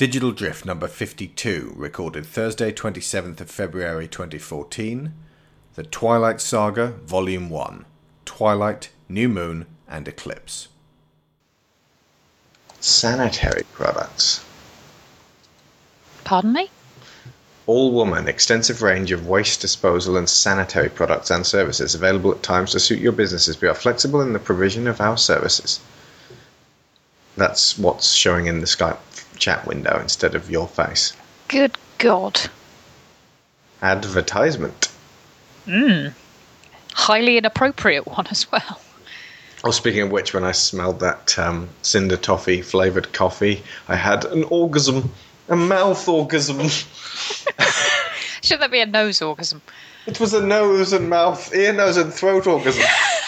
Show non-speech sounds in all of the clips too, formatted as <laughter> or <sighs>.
Digital Drift number 52, recorded Thursday, 27th of February 2014. The Twilight Saga, Volume 1 Twilight, New Moon, and Eclipse. Sanitary products. Pardon me? All Woman, extensive range of waste disposal and sanitary products and services available at times to suit your businesses. We are flexible in the provision of our services. That's what's showing in the Skype chat window instead of your face. Good God. Advertisement. Mmm. Highly inappropriate one as well. Oh, speaking of which, when I smelled that um, cinder toffee flavored coffee, I had an orgasm, a mouth orgasm. <laughs> Should that be a nose orgasm? It was a nose and mouth, ear, nose, and throat orgasm. <laughs>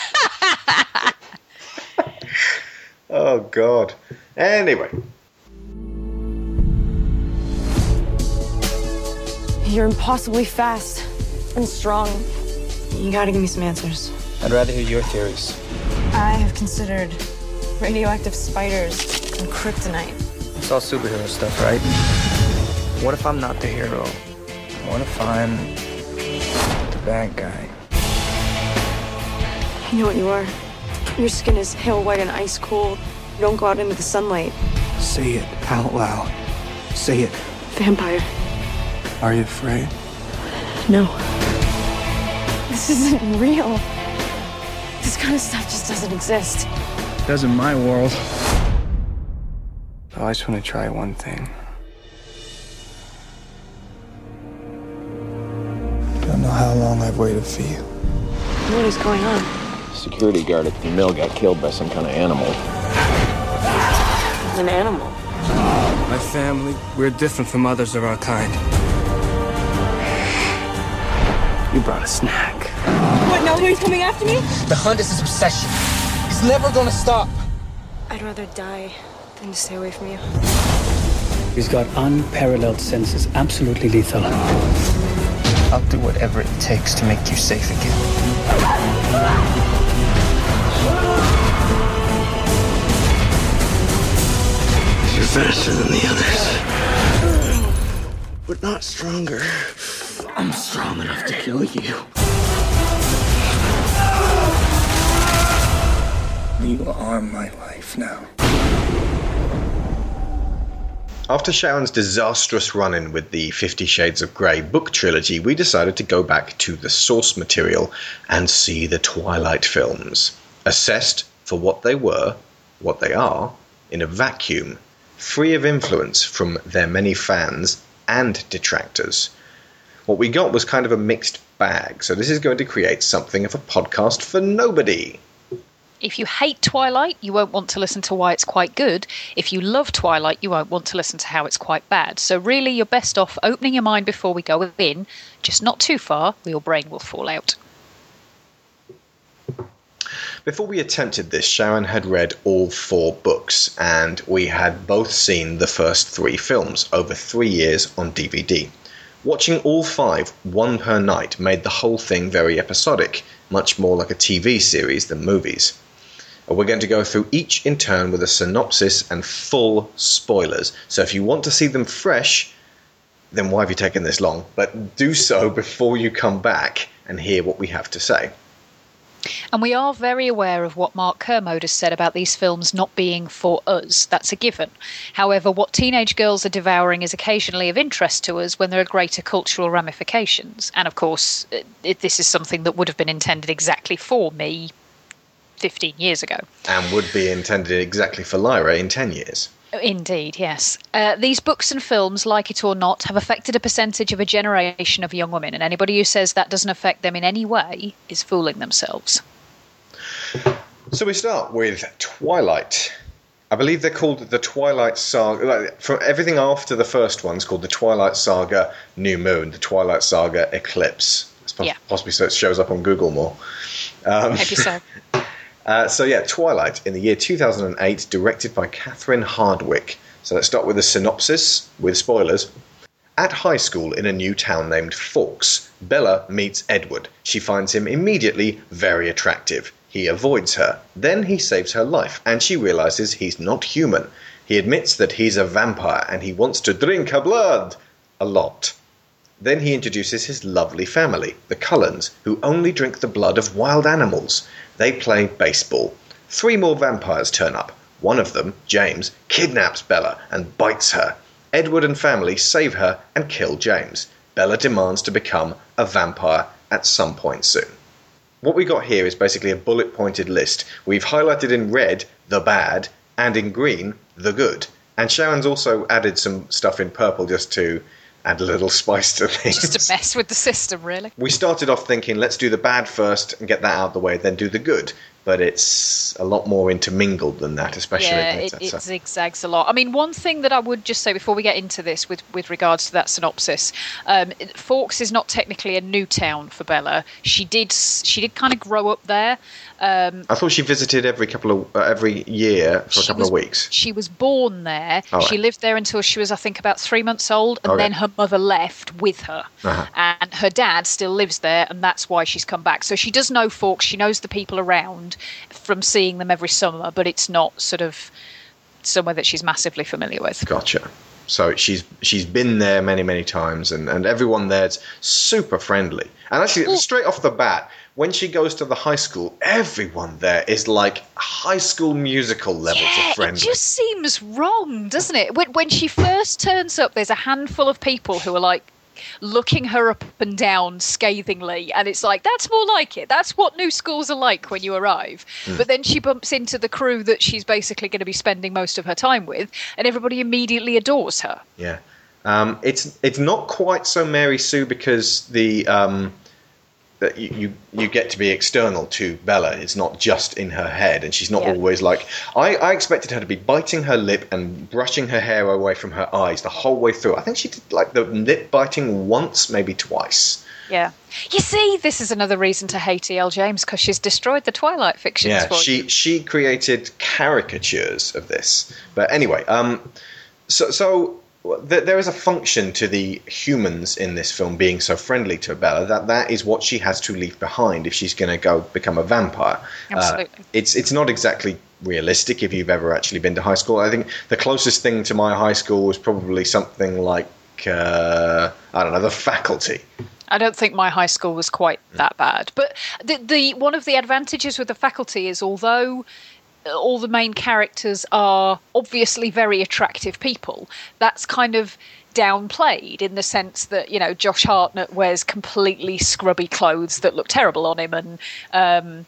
<laughs> oh, God. Anyway. You're impossibly fast and strong. You gotta give me some answers. I'd rather hear your theories. I have considered radioactive spiders and kryptonite. It's all superhero stuff, right? What if I'm not the hero? What if I'm the bad guy? You know what you are. Your skin is pale white and ice cold. You don't go out into the sunlight. Say it out loud. Say it. Vampire. Are you afraid? No. This isn't real. This kind of stuff just doesn't exist. It does in my world. I just want to try one thing. Don't know how long I've waited for you. What is going on? Security guard at the mill got killed by some kind of animal. An animal. My family, we're different from others of our kind. You brought a snack. What, now he's coming after me? The hunt is his obsession. He's never gonna stop. I'd rather die than to stay away from you. He's got unparalleled senses, absolutely lethal. I'll do whatever it takes to make you safe again. You're faster than the others. But not stronger. I'm strong enough to kill you. You are my life now. After Sharon's disastrous run in with the Fifty Shades of Grey book trilogy, we decided to go back to the source material and see the Twilight films, assessed for what they were, what they are, in a vacuum, free of influence from their many fans and detractors. What we got was kind of a mixed bag, so this is going to create something of a podcast for nobody. If you hate Twilight, you won't want to listen to why it's quite good. If you love Twilight, you won't want to listen to how it's quite bad. So, really, you're best off opening your mind before we go in, just not too far, or your brain will fall out. Before we attempted this, Sharon had read all four books, and we had both seen the first three films over three years on DVD. Watching all five, one per night, made the whole thing very episodic, much more like a TV series than movies. We're going to go through each in turn with a synopsis and full spoilers. So if you want to see them fresh, then why have you taken this long? But do so before you come back and hear what we have to say. And we are very aware of what Mark Kermode has said about these films not being for us. That's a given. However, what teenage girls are devouring is occasionally of interest to us when there are greater cultural ramifications. And of course, uh, it, this is something that would have been intended exactly for me 15 years ago. And would be intended exactly for Lyra in 10 years. Indeed, yes. Uh, these books and films, like it or not, have affected a percentage of a generation of young women, and anybody who says that doesn't affect them in any way is fooling themselves. So we start with Twilight. I believe they're called the Twilight Saga. Like, for everything after the first one's called the Twilight Saga New Moon, the Twilight Saga Eclipse. It's Yeah. Possibly so it shows up on Google more. Um, Maybe so. <laughs> Uh, so yeah, Twilight in the year 2008, directed by Catherine Hardwicke. So let's start with the synopsis with spoilers. At high school in a new town named Forks, Bella meets Edward. She finds him immediately very attractive. He avoids her. Then he saves her life, and she realizes he's not human. He admits that he's a vampire and he wants to drink her blood a lot. Then he introduces his lovely family, the Cullens, who only drink the blood of wild animals. They play baseball. Three more vampires turn up. One of them, James, kidnaps Bella and bites her. Edward and family save her and kill James. Bella demands to become a vampire at some point soon. What we got here is basically a bullet pointed list. We've highlighted in red the bad and in green the good. And Sharon's also added some stuff in purple just to add a little spice to things. Just to mess with the system, really. we started off thinking let's do the bad first and get that out of the way, then do the good. But it's a lot more intermingled than that, especially yeah, it, it zigzags a lot. I mean, one thing that I would just say before we get into this, with with regards to that synopsis, um, Forks is not technically a new town for Bella. She did she did kind of grow up there. Um, I thought she visited every couple of uh, every year for a couple was, of weeks. She was born there. All She right. lived there until she was, I think, about three months old, and Okay. then her mother left with her. Uh-huh. And her dad still lives there, and that's why she's come back. So she does know Forks. She knows the people around from seeing them every summer, but it's not sort of somewhere that she's massively familiar with. Gotcha. So she's she's been there many many times, and, and everyone there's super friendly. And actually, straight off the bat, when she goes to the high school, everyone there is like high school musical levels Yeah, of friendly. it just seems wrong, doesn't it? When, when she first turns up, there's a handful of people who are like looking her up and down scathingly, and it's like that's more like it. That's what new schools are like when you arrive. Hmm. But then she bumps into the crew that she's basically going to be spending most of her time with, and everybody immediately adores her. Yeah, um, it's it's not quite so Mary Sue because the um, that you, you you get to be external to Bella. It's not just in her head, and she's not Yeah. always like I, I expected her to be biting her lip and brushing her hair away from her eyes the whole way through. I think she did like the lip biting once, maybe twice. Yeah. You see, this is another reason to hate E.L. James because she's destroyed the Twilight fiction. Yeah, you. she she created caricatures of this. But anyway, um, so so there is a function to the humans in this film being so friendly to Bella that that is what she has to leave behind if she's going to go become a vampire. Uh, Absolutely. it's it's not exactly realistic if you've ever actually been to high school. I think the closest thing to my high school was probably something like uh, I don't know, the faculty. I don't think my high school was quite that bad. But the, the one of the advantages with the faculty is although all the main characters are obviously very attractive people, that's kind of downplayed in the sense that you know Josh Hartnett wears completely scrubby clothes that look terrible on him, and um,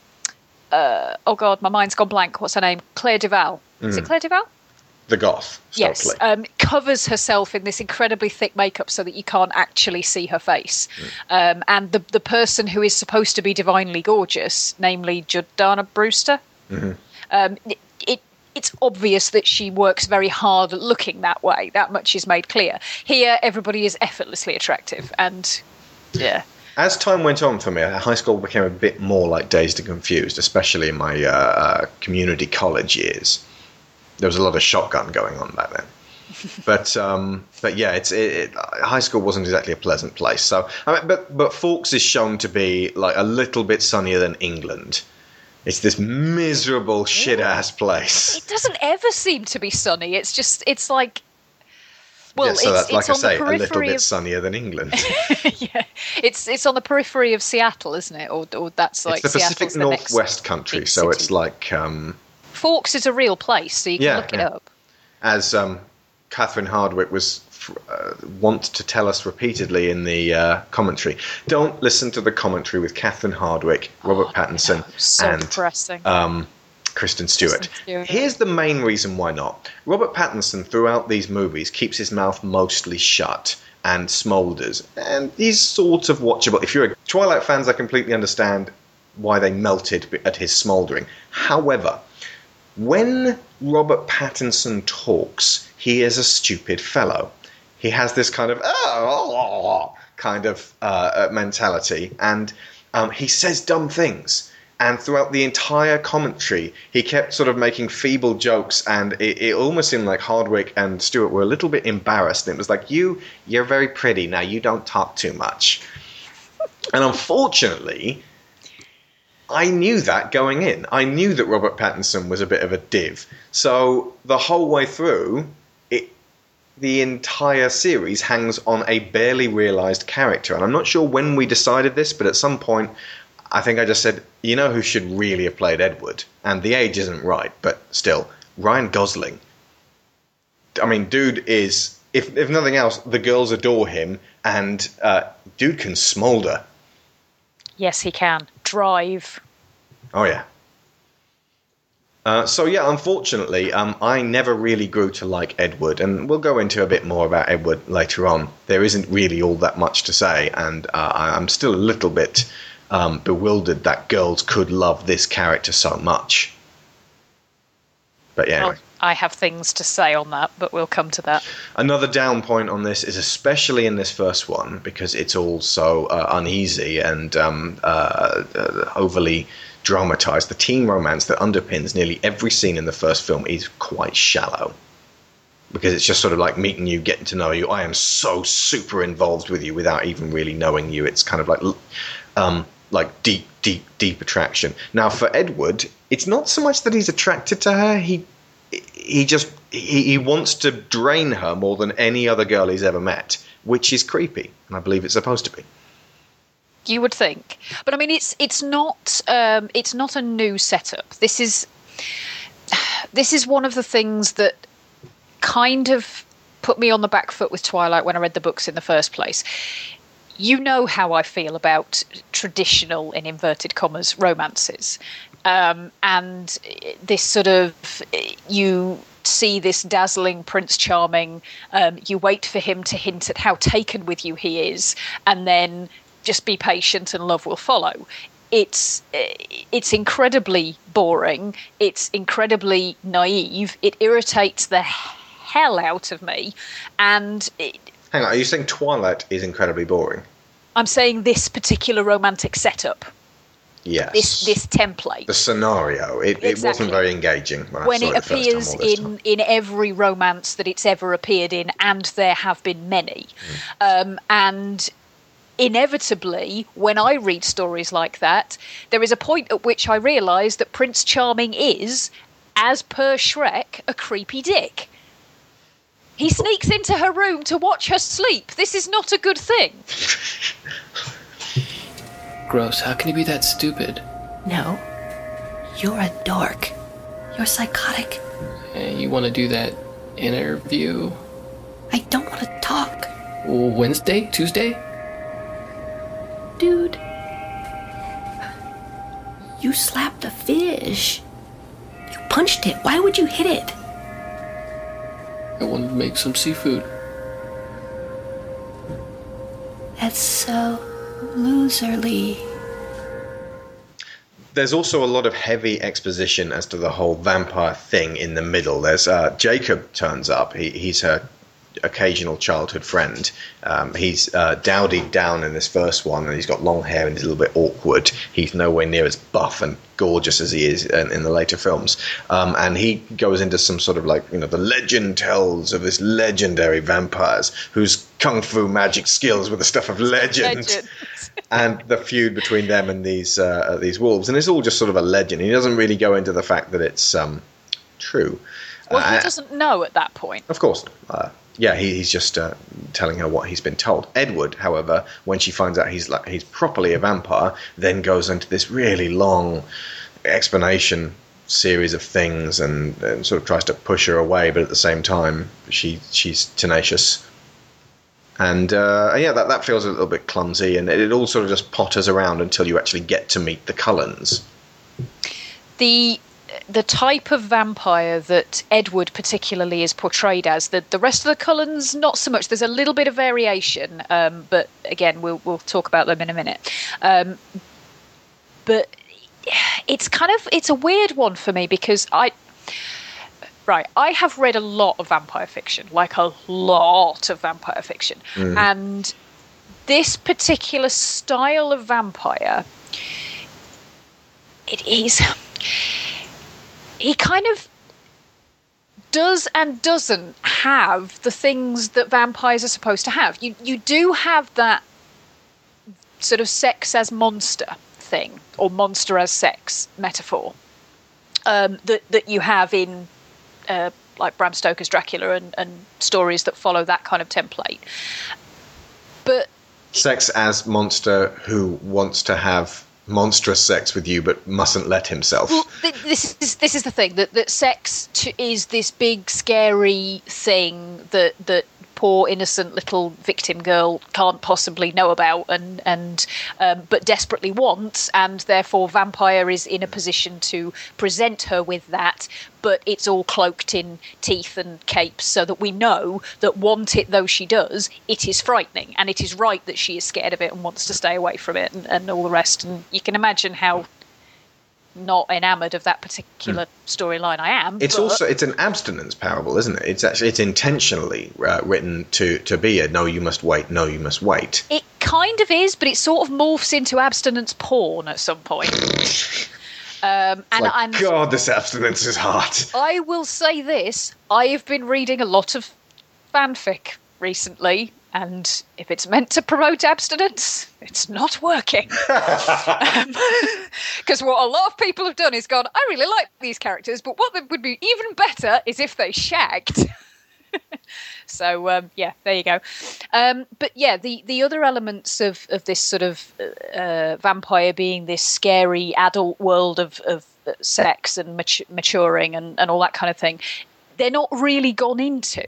uh, oh god, my mind's gone blank. What's her name? Claire DuVall. Is it Claire DuVall? The goth, Yes, um, covers herself in this incredibly thick makeup so that you can't actually see her face. Um, and the the person who is supposed to be divinely gorgeous, namely Jordana Brewster, um, it, it it's obvious that she works very hard at looking that way. That much is made clear. Here, everybody is effortlessly attractive, and yeah, As time went on for me, high school became a bit more like Dazed and Confused, especially in my uh, uh, community college years. There was a lot of shotgun going on back then. <laughs> but um, but yeah, it's it, it, high school wasn't exactly a pleasant place. So, I mean, but but Forks is shown to be like a little bit sunnier than England. It's this miserable shit ass place. it doesn't ever seem to be sunny. It's just it's like. Well, yeah, so it's, that's like it's I on say, the a little bit of sunnier than England. <laughs> yeah, it's it's on the periphery of Seattle, isn't it? Or, or that's like it's the Seattle's Pacific the next Northwest country, so city. it's like um, Forks is a real place, so you can Yeah, look it up. as um, Catherine Hardwicke was uh, want to tell us repeatedly in the uh, commentary. Don't listen to the commentary with Catherine Hardwicke, Robert Pattinson, Oh, So and um, Kristen Stewart. Kristen Stewart. Here's the main reason why not. Robert Pattinson, throughout these movies, keeps his mouth mostly shut and smoulders, and he's sort of watchable. If you're a Twilight fans, I completely understand why they melted at his smouldering. However, when Robert Pattinson talks, he is a stupid fellow. He has this kind of oh, kind of uh, uh, mentality, and um, he says dumb things. And throughout the entire commentary, he kept sort of making feeble jokes, and it, it almost seemed like Hardwicke and Stewart were a little bit embarrassed. And it was like, "You, you're very pretty. Now you don't talk too much." And unfortunately, I knew that going in. I knew that Robert Pattinson was a bit of a div. So the whole way through, the entire series hangs on a barely realized character. And I'm not sure when we decided this, but at some point I think I just said, you know who should really have played Edward? And the age isn't right, but still, Ryan Gosling. I mean, dude is if if nothing else, the girls adore him, and uh, dude can smolder. Yes, he can. Drive. Oh yeah. Uh, so yeah, unfortunately, um, I never really grew to like Edward, and we'll go into a bit more about Edward later on. There isn't really all that much to say, and uh, I'm still a little bit um, bewildered that girls could love this character so much. But yeah, anyway. I have things to say on that, but we'll come to that. Another down point on this is especially in this first one because it's all so uh, uneasy and um, uh, uh, overly dramatized. The teen romance that underpins nearly every scene in the first film is quite shallow because it's just sort of like meeting you, getting to know you. I am so super involved with you without even really knowing you. It's kind of like um, like deep, deep, deep attraction. Now for Edward, it's not so much that he's attracted to her. He he just he, he wants to drain her more than any other girl he's ever met, which is creepy, and I believe it's supposed to be. You would think, but I mean, it's it's not um, it's not a new setup. This is this is one of the things that kind of put me on the back foot with Twilight when I read the books in the first place. You know how I feel about traditional, in inverted commas, romances. Um, and this sort of you see this dazzling Prince Charming. Um, you wait for him to hint at how taken with you he is, and then just be patient and love will follow. It's it's incredibly boring. It's incredibly naive. It irritates the hell out of me, and. It, Hang on, are you saying Twilight is incredibly boring? I'm saying this particular romantic setup yes. this this template. The scenario. It, Exactly. it wasn't very engaging when, when it it, the first time appears in time. in every romance that it's ever appeared in, and there have been many, Mm. um, and inevitably, when I read stories like that, there is a point at which I realise that Prince Charming is, as per Shrek, a creepy dick. He sneaks into her room to watch her sleep. This is not a good thing. <laughs> Gross. How can you be that stupid? No. You're a dork. You're psychotic. Eh, you want to do that interview I don't want to talk. Wednesday, Tuesday? Dude. You slapped a fish. You punched it. Why would you hit it? I wanted to make some seafood. That's so loserly. There's also a lot of heavy exposition as to the whole vampire thing in the middle. There's uh, Jacob turns up. He, he's her occasional childhood friend. Um, he's uh, dowdied down in this first one, and he's got long hair and he's a little bit awkward. He's nowhere near as buff and gorgeous as he is in, in the later films. Um, and he goes into some sort of like, you know, the legend tells of this legendary vampires whose kung fu magic skills were the stuff of legend Legend. <laughs> and the feud between them and these uh, these wolves, and it's all just sort of a legend. He doesn't really go into the fact that it's um, true. Well, he Uh, doesn't know at that point. Of course, uh, yeah, he, he's just uh, telling her what he's been told. Edward, however, when she finds out he's like he's properly a vampire, then goes into this really long explanation series of things and, and sort of tries to push her away, but at the same time, she she's tenacious. And uh, yeah, that, that feels a little bit clumsy, and it, it all sort of just potters around until you actually get to meet the Cullens. the the type of vampire that Edward particularly is portrayed as. The the rest of the Cullens, not so much. There's a little bit of variation, um, but again, we'll we'll talk about them in a minute. Um, but it's kind of it's a weird one for me because I. Right, I have read a lot of vampire fiction, like a lot of vampire fiction, and this particular style of vampire, it is he kind of does and doesn't have the things that vampires are supposed to have. You you do have that sort of sex as monster thing or monster as sex metaphor um, that that you have in uh, like Bram Stoker's Dracula and, and stories that follow that kind of template. But Sex as monster who wants to have monstrous sex with you but mustn't let himself. well, th- this is this is the thing that that sex is this big scary thing that that poor innocent little victim girl can't possibly know about and and um, but desperately wants and therefore vampire is in a position to present her with that but it's all cloaked in teeth and capes so that we know that want it though she does it is frightening. And it is right that she is scared of it and wants to stay away from it and, and all the rest. And you can imagine how not enamored of that particular storyline I am. It's but- also it's an abstinence parable, isn't it? It's actually it's intentionally uh, written to to be a no, you must wait, no, you must wait. It kind of is, but it sort of morphs into abstinence porn at some point. <laughs> Um, and, like and God, this abstinence is hard. I will say this: I have been reading a lot of fanfic recently, and if it's meant to promote abstinence, it's not working. <laughs> <laughs> Because what a lot of people have done is gone, I really like these characters, but what would be even better is if they shagged. <laughs> so um, yeah, there you go. Um, but yeah, the, the other elements of, of this sort of uh, vampire being this scary adult world of, of uh, sex and mat- maturing and, and all that kind of thing, they're not really gone into.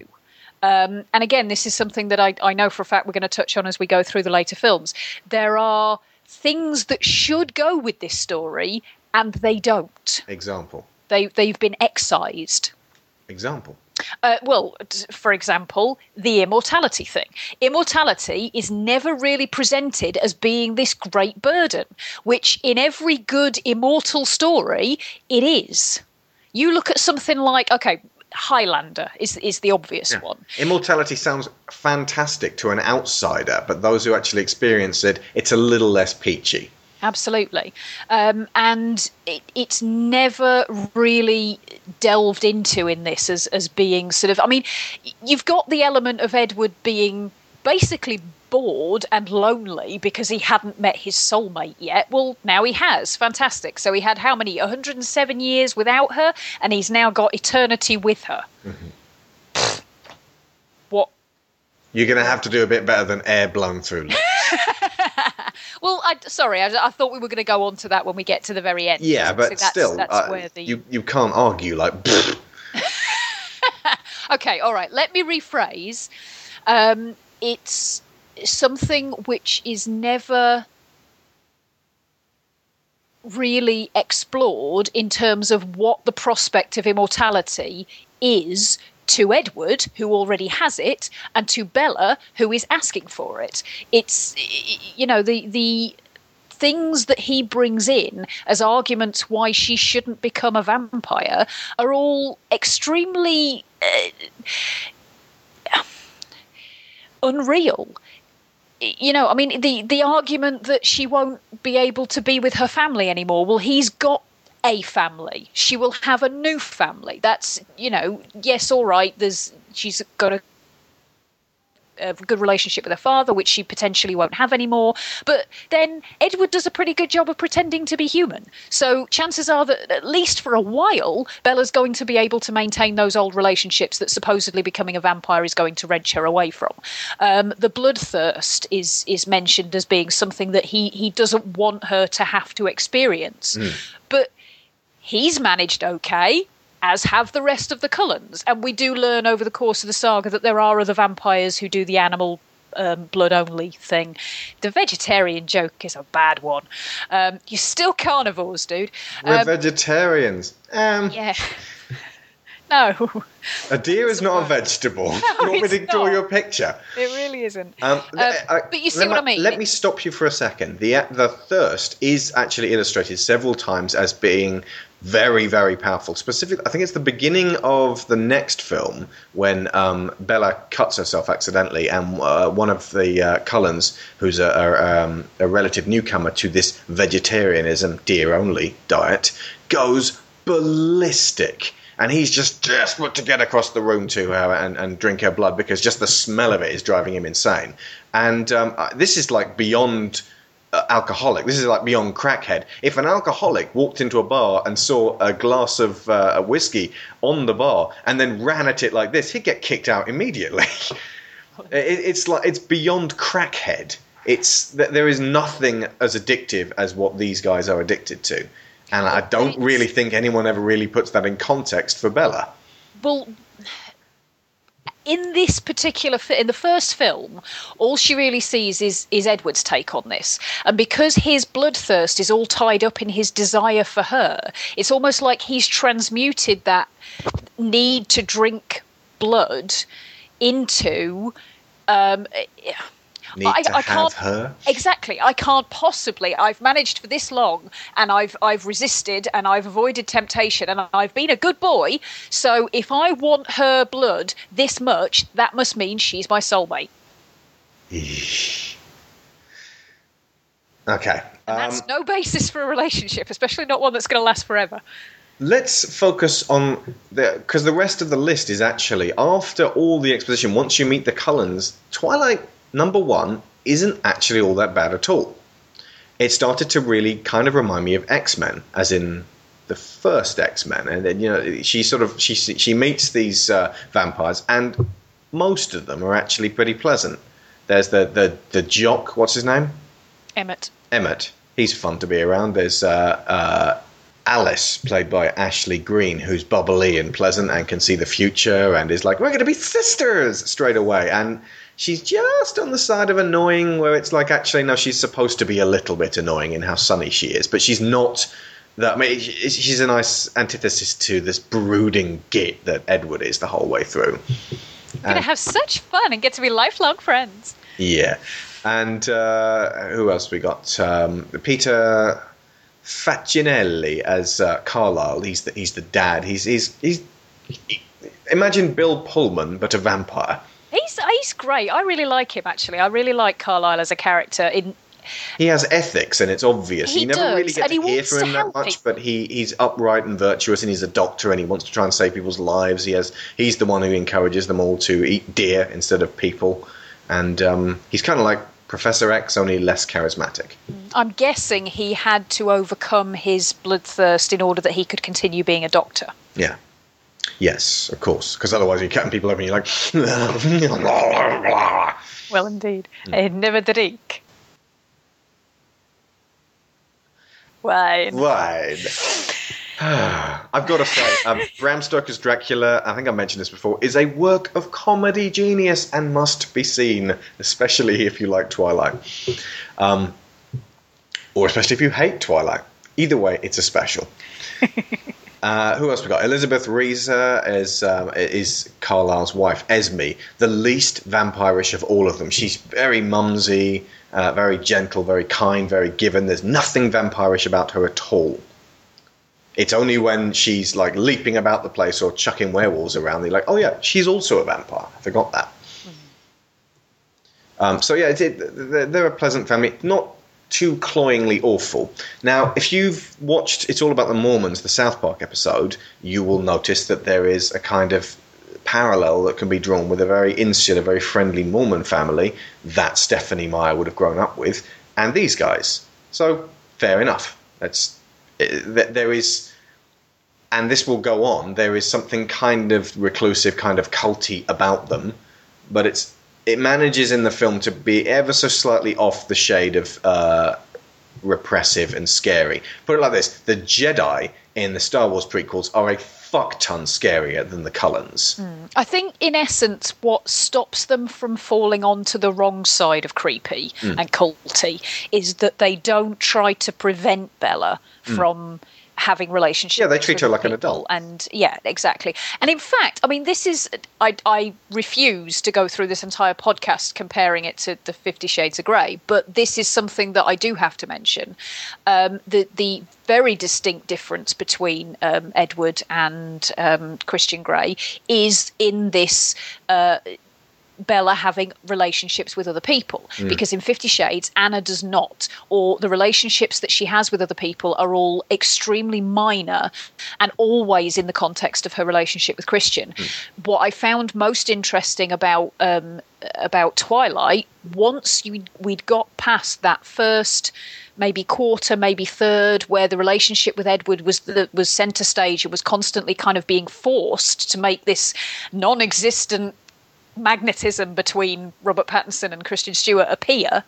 Um, and again, this is something that I, I know for a fact we're going to touch on as we go through the later films. There are things that should go with this story, and they don't. Example. They they've been excised. Example. Uh, well, for example, the immortality thing. Immortality is never really presented as being this great burden, which in every good immortal story, it is. You look at something like, okay, Highlander is, is the obvious one. Immortality sounds fantastic to an outsider, but those who actually experience it, it's a little less peachy. Absolutely. Um, and it, it's never really delved into in this as, as being sort of. I mean, you've got the element of Edward being basically bored and lonely because he hadn't met his soulmate yet. Well, now he has. Fantastic. So he had how many? 107 years without her, and he's now got eternity with her. What You're going to have to do a bit better than air blown through. <laughs> Well, I, sorry, I, I thought we were going to go on to that when we get to the very end. yeah, but that's, still, that's uh, where the you you can't argue like. <laughs> <laughs> okay. All right, let me rephrase. Um, it's something which is never really explored in terms of what the prospect of immortality is to Edward, who already has it, and to Bella, who is asking for it. It's, you know, the the things that he brings in as arguments why she shouldn't become a vampire are all extremely uh, unreal. You know i mean the the argument that she won't be able to be with her family anymore well he's got a family. She will have a new family. That's you know yes all right there's she's got a a good relationship with her father, which she potentially won't have anymore. But then Edward does a pretty good job of pretending to be human. So chances are that at least for a while, Bella's going to be able to maintain those old relationships that supposedly becoming a vampire is going to wrench her away from. Um, the bloodthirst is is mentioned as being something that he he doesn't want her to have to experience. But he's managed okay as have the rest of the Cullens. And we do learn over the course of the saga that there are other vampires who do the animal um, blood only thing. The vegetarian joke is a bad one. Um, you're still carnivores, dude. We're Um, vegetarians. Um, yeah. <laughs> no, a deer is not a vegetable. <laughs> you want me to draw not. you a picture? it really isn't. Um, Um, I- but you see what me- I mean. Let me stop you for a second. The the thirst is actually illustrated several times as being very very powerful. Specifically, I think it's the beginning of the next film when um, Bella cuts herself accidentally, and uh, one of the uh, Cullens, who's a, a, um, a relative newcomer to this vegetarianism deer only diet, goes ballistic. And he's just desperate to get across the room to her and, and drink her blood because just the smell of it is driving him insane. And um, this is like beyond alcoholic. This is like beyond crackhead. If an alcoholic walked into a bar and saw a glass of uh, whiskey on the bar and then ran at it like this, he'd get kicked out immediately. <laughs> it, it's like it's beyond crackhead. It's th- there is nothing as addictive as what these guys are addicted to, and I don't really think anyone ever really puts that in context for Bella. well in this particular fi- in the first film all she really sees is is edward's take on this. And because his bloodthirst is all tied up in his desire for her it's almost like he's transmuted that need to drink blood into um Need I- to I have can't- her. Exactly. I can't possibly. I've managed for this long, and I've I've resisted, and I've avoided temptation, and I've been a good boy. So if I want her blood this much, that must mean she's my soulmate. Okay. And Um, that's no basis for a relationship, especially not one that's going to last forever. Let's focus on the because the rest of the list is actually after all the exposition. Once you meet the Cullens, Twilight number one isn't actually all that bad at all. It started to really kind of remind me of X Men, as in the first X Men, and then you know she sort of she she meets these uh, vampires, and most of them are actually pretty pleasant. There's the the the jock, what's his name? Emmett. Emmett. He's fun to be around. There's uh, uh, Alice, played by Ashley Greene, who's bubbly and pleasant and can see the future and is like, we're going to be sisters straight away. And she's just on the side of annoying, where it's like, actually, no, she's supposed to be a little bit annoying in how sunny she is, but she's not. That I mean, she's a nice antithesis to this brooding git that Edward is the whole way through. We're going to have such fun and get to be lifelong friends. Yeah. And uh, who else we got? Um, Peter Facinelli as uh, Carlisle. He's the he's the dad. He's he's he's. he- imagine Bill Pullman, but a vampire. He's he's great. I really like him actually. I really like Carlisle as a character. In He has ethics, and it's obvious. He you never does, really get to hear from him that much, people. but he, he's upright and virtuous, and he's a doctor, and he wants to try and save people's lives. He has he's the one who encourages them all to eat deer instead of people, and um, he's kind of like Professor X, only less charismatic. I'm guessing he had to overcome his bloodthirst in order that he could continue being a doctor. Yeah. Yes, of course. Because otherwise you're cutting people open and you're like. <laughs> Well, indeed. Mm. never drink. Wine. Wide. <sighs> I've got to say, um, Bram Stoker's Dracula, I think I mentioned this before, is a work of comedy genius and must be seen, especially if you like Twilight. Um, or especially if you hate Twilight. Either way, it's a special. <laughs> Uh, who else we got? Elizabeth Reaser is um, is Carlisle's wife, Esme, the least vampirish of all of them. She's very mumsy, uh, very gentle, very kind, very given. There's nothing vampirish about her at all. It's only when she's like leaping about the place or chucking werewolves around, they're like, oh yeah, she's also a vampire. I forgot that. Um, so yeah, it, it, they're a pleasant family. Not too cloyingly awful. Now, if you've watched It's All About the Mormons, the South Park episode, you will notice that there is a kind of parallel that can be drawn with a very insular, very friendly Mormon family that Stephenie Meyer would have grown up with, and these guys. So, fair enough. That's eh, there is, and this will go on. There is something kind of reclusive, kind of culty about them, but it's it manages in the film to be ever so slightly off the shade of uh, repressive and scary. Put it like this: the Jedi in the Star Wars prequels are a fuck ton scarier than the Cullens. Mm. I think, in essence, what stops them from falling onto the wrong side of creepy Mm. and culty is that they don't try to prevent Bella Mm. from having relationships. Yeah, they treat her like an adult. And yeah, exactly. And in fact, I mean, this is I, I refuse to go through this entire podcast comparing it to the Fifty Shades of Grey, but this is something that I do have to mention. Um, the the very distinct difference between um, Edward and um, Christian Grey is in this. Uh, Bella having relationships with other people. Because in Fifty Shades, Anna does not, or the relationships that she has with other people are all extremely minor and always in the context of her relationship with Christian. What I found most interesting about um, about Twilight, once you, we'd got past that first maybe quarter, maybe third, where the relationship with Edward was the, was centre stage and was constantly kind of being forced to make this non-existent magnetism between Robert Pattinson and Christian Stewart appear.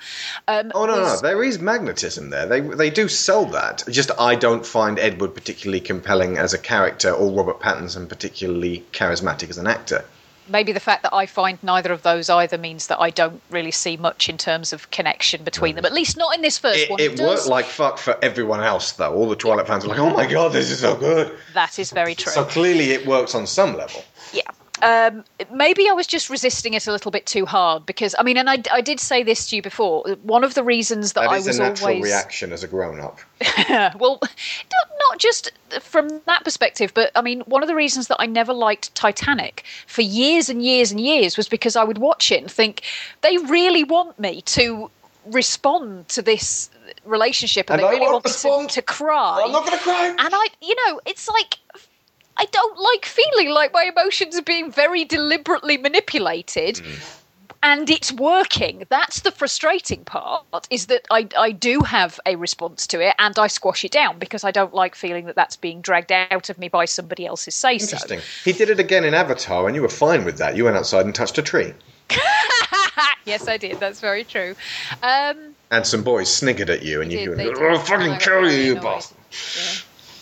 Um, Oh no, no, there is magnetism there. They they do sell that. Just I don't find Edward particularly compelling as a character, or Robert Pattinson particularly charismatic as an actor. maybe the fact that I find neither of those either means that I don't really see much in terms of connection between them. At least not in this first It, one. it does. worked like fuck for everyone else, though. All the Twilight fans were like, "Oh my god, this is so good." that is very true. So clearly, it works on some level. Yeah. Um, maybe I was just resisting it a little bit too hard because I mean, and I, I did say this to you before. One of the reasons that, That I was a natural always reaction as a grown-up. <laughs> well, not, not just from that perspective, but I mean, one of the reasons that I never liked Titanic for years and years and years was because I would watch it and think they really want me to respond to this relationship and, And they I really won't want me to, to cry. I'm not going to cry. And I, you know, it's like I don't like feeling like my emotions are being very deliberately manipulated. And it's working. That's the frustrating part. Is that I I do have a response to it, and I squash it down because I don't like feeling that that's being dragged out of me by somebody else's say so. Interesting. He did it again in Avatar, and you were fine with that. You went outside and touched a tree, <laughs> yes, I did. That's very true. Um, and some boys sniggered at you, and you did, went, "I'll fucking got kill you, you bastard."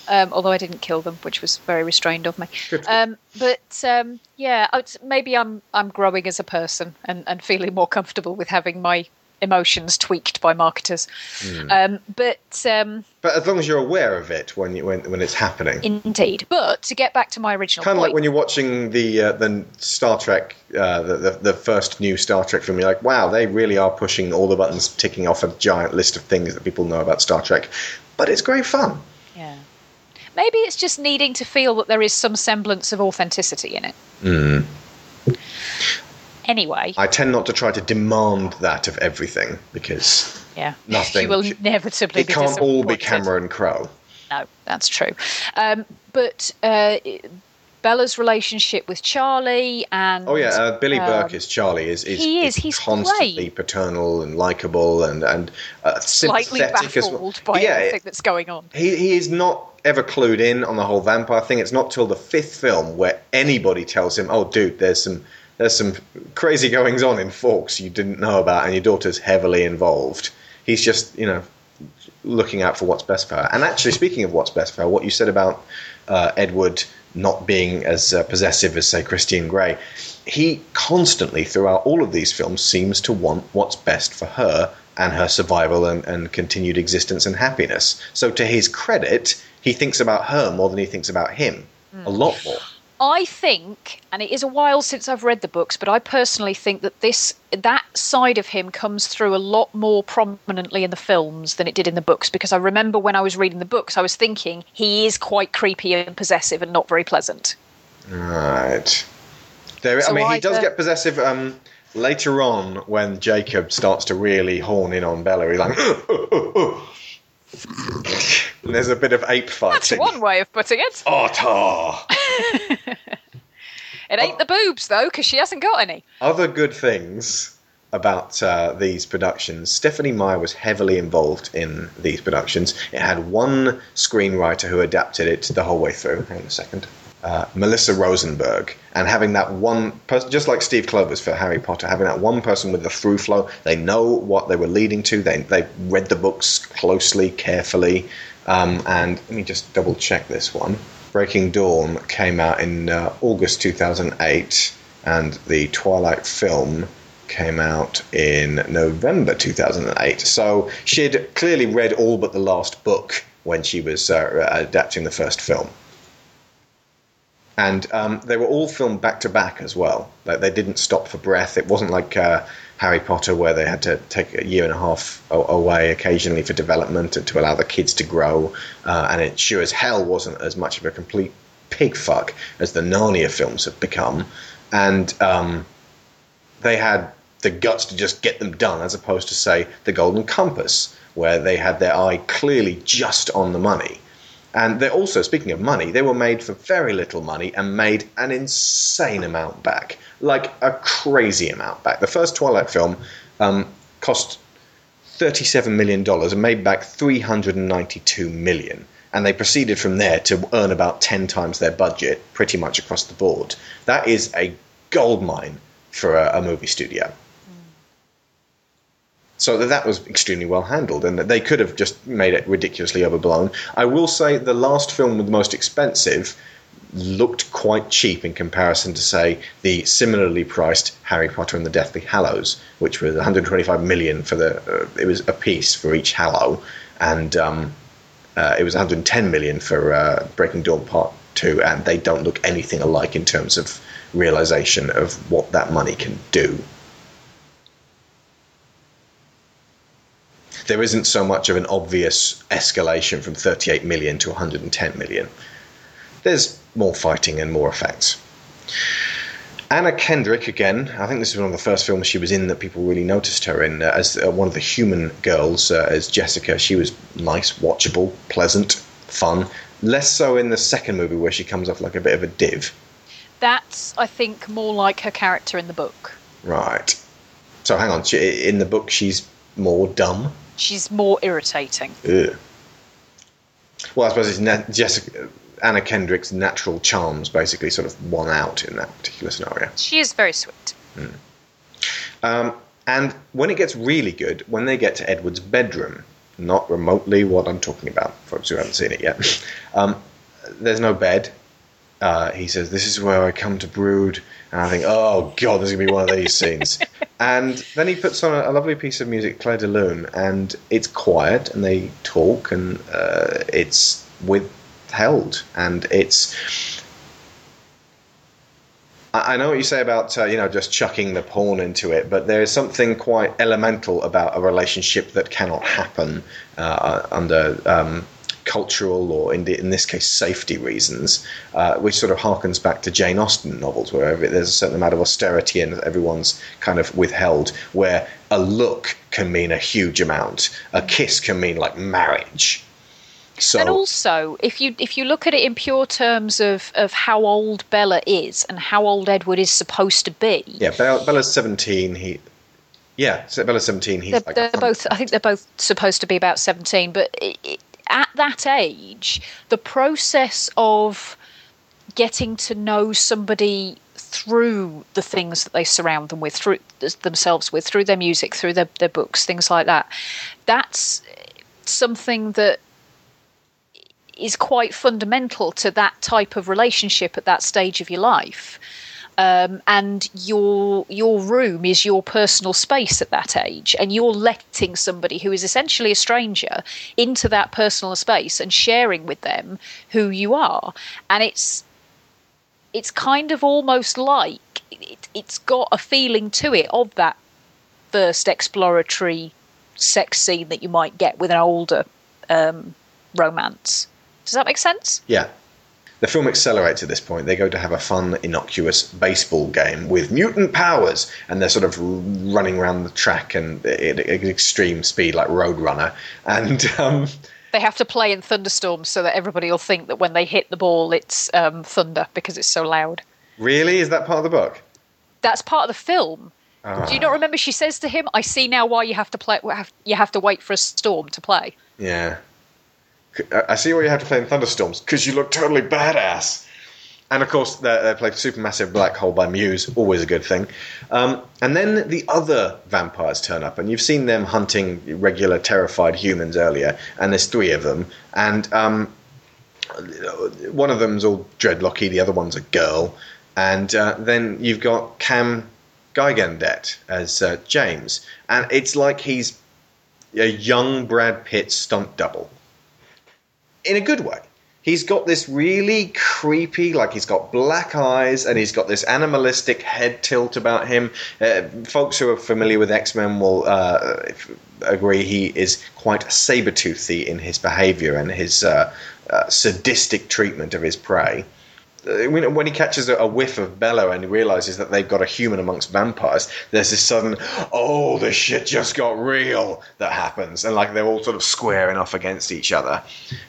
Um, although I didn't kill them, which was very restrained of me. Um, but um, yeah, would- maybe I'm I'm growing as a person and, and feeling more comfortable with having my emotions tweaked by marketers. Um, but um, But as long as you're aware of it when you, when when it's happening, indeed, but to get back to my original kind of point, like when you're watching the uh, the Star Trek, uh, the, the the first new Star Trek film, you're like, wow, they really are pushing all the buttons, ticking off a giant list of things that people know about Star Trek. But it's great fun. Maybe it's just needing to feel that there is some semblance of authenticity in it. Hmm. Anyway, I tend not to try to demand that of everything because yeah, nothing- <laughs> you will inevitably it be can't all be. Cameron Crowe. No, that's true. Um, but uh, Bella's relationship with Charlie and Oh yeah, uh, Billy um, Burke is Charlie. Is, is he is, he's constantly great. paternal and likable and and uh, slightly sympathetic as well. baffled by yeah, everything that's going on. he he is not ever clued in on the whole vampire thing. It's not till the fifth film where anybody tells him, "Oh, dude, there's some." There's some crazy goings on in Forks you didn't know about, and your daughter's heavily involved. He's just, you know, looking out for what's best for her. And actually, speaking of what's best for her, what you said about uh, Edward not being as uh, possessive as, say, Christian Grey, he constantly, throughout all of these films, seems to want what's best for her and her survival and, and continued existence and happiness. So, to his credit, he thinks about her more than he thinks about him. A lot more. I think, and it is a while since I've read the books, but I personally think that this that side of him comes through a lot more prominently in the films than it did in the books. Because I remember when I was reading the books, I was thinking he is quite creepy and possessive and not very pleasant. Right. There, I So mean, he does get possessive um, later on when Jacob starts to really horn in on Bella. He's like, <gasps> <laughs> and there's a bit of ape fighting. That's one way of putting it. Otter. <laughs> It ain't the boobs though, because she hasn't got any. Other good things about uh, these productions. Stephenie Meyer was heavily involved in these productions. It had one screenwriter who adapted it the whole way through. Hang on a second. Uh, Melissa Rosenberg, and having that one person, just like Steve Kloves for Harry Potter, having that one person with the through flow, they know what they were leading to. They they read the books closely, carefully, um, and let me just double check this one. Breaking Dawn came out in uh, August 2008, and the Twilight film came out in November 2008. So she'd clearly read all but the last book when she was uh, adapting the first film. And um, they were all filmed back to back as well. Like they didn't stop for breath. It wasn't like uh, Harry Potter where they had to take a year and a half away occasionally for development and to allow the kids to grow. Uh, and it sure as hell wasn't as much of a complete pig fuck as the Narnia films have become. And um, they had the guts to just get them done, as opposed to, say, The Golden Compass, where they had their eye clearly just on the money. And they're also, speaking of money, they were made for very little money and made an insane amount back. Like a crazy amount back. The first Twilight film um, cost $37 million and made back 392 million. And they proceeded from there to earn about 10 times their budget pretty much across the board. That is a gold mine for a, a movie studio. So that, that was extremely well handled, and that they could have just made it ridiculously overblown. I will say the last film, with the most expensive, looked quite cheap in comparison to, say, the similarly priced Harry Potter and the Deathly Hallows, which was 125 million for the. Uh, it was a piece for each Hallow, and um, uh, it was 110 million for uh, Breaking Dawn Part Two, and they don't look anything alike in terms of realization of what that money can do. There isn't so much of an obvious escalation from 38 million to 110 million. There's more fighting and more effects. Anna Kendrick, again, I think this is one of the first films she was in that people really noticed her in uh, as uh, one of the human girls, uh, as Jessica. She was nice, watchable, pleasant, fun. Less so in the second movie where she comes off like a bit of a div. That's, I think, more like her character in the book. Right. So hang on, she, in the book she's more dumb. She's more irritating. Ugh. Well, I suppose it's na- Jessica Anna Kendrick's natural charms basically sort of won out in that particular scenario. She is very sweet. Mm. Um, and when it gets really good, when they get to Edward's bedroom, not remotely what I'm talking about, folks who haven't seen it yet, <laughs> um, there's no bed. Uh, he says, This is where I come to brood. And I think, Oh, God, there's going to be one of these scenes. And then he puts on a, a, lovely piece of music, Clair de Lune, and it's quiet, and they talk, and uh, it's withheld, and it's. I know what you say about uh, you know just chucking the porn into it, but there is something quite elemental about a relationship that cannot happen uh, under um, cultural or in, in this case safety reasons, uh, which sort of harkens back to Jane Austen novels, where there's a certain amount of austerity and everyone's kind of withheld, where a look can mean a huge amount, a kiss can mean like marriage. So, and also, if you if you look at it in pure terms of, of how old Bella is and how old Edward is supposed to be, yeah, Bella, Bella's seventeen. He yeah, Bella's 17. He's they're, like they're both. I think they're both supposed to be about 17. But it, at that age, the process of getting to know somebody through the things that they surround them with, through themselves with, through their music, through their, their books, things like that, that's something that is quite fundamental to that type of relationship at that stage of your life um, and your your room is your personal space at that age, and you're letting somebody who is essentially a stranger into that personal space and sharing with them who you are, and it's it's kind of almost like it, it's got a feeling to it of that first exploratory sex scene that you might get with an older um, romance. Does that make sense? Yeah, the film accelerates at this point. They go to have a fun, innocuous baseball game with mutant powers, and they're sort of running around the track and at extreme speed, like Roadrunner. And um, they have to play in thunderstorms so that everybody will think that when they hit the ball, it's um, thunder because it's so loud. Really, is that part of the book? That's part of the film. Do you not ah. remember? She says to him, "I see now why you have to play. You have to wait for a storm to play." Yeah. I see why you have to play in thunderstorms because you look totally badass. And of course, they, they played Supermassive Black Hole by Muse, always a good thing. Um, and then the other vampires turn up, and you've seen them hunting regular terrified humans earlier, and there's three of them. And um, one of them's all dreadlocky, the other one's a girl. And uh, then you've got Cam Gigandet as uh, James. And it's like he's a young Brad Pitt stunt double in a good way. He's got this really creepy, like he's got black eyes and he's got this animalistic head tilt about him. Uh, folks who are familiar with X Men will uh, agree he is quite saber toothy in his behavior and his uh, uh, sadistic treatment of his prey. Uh, when, when he catches a, a whiff of Bella and he realizes that they've got a human amongst vampires, there's this sudden, oh, this shit just got real that happens. And like they're all sort of squaring off against each other.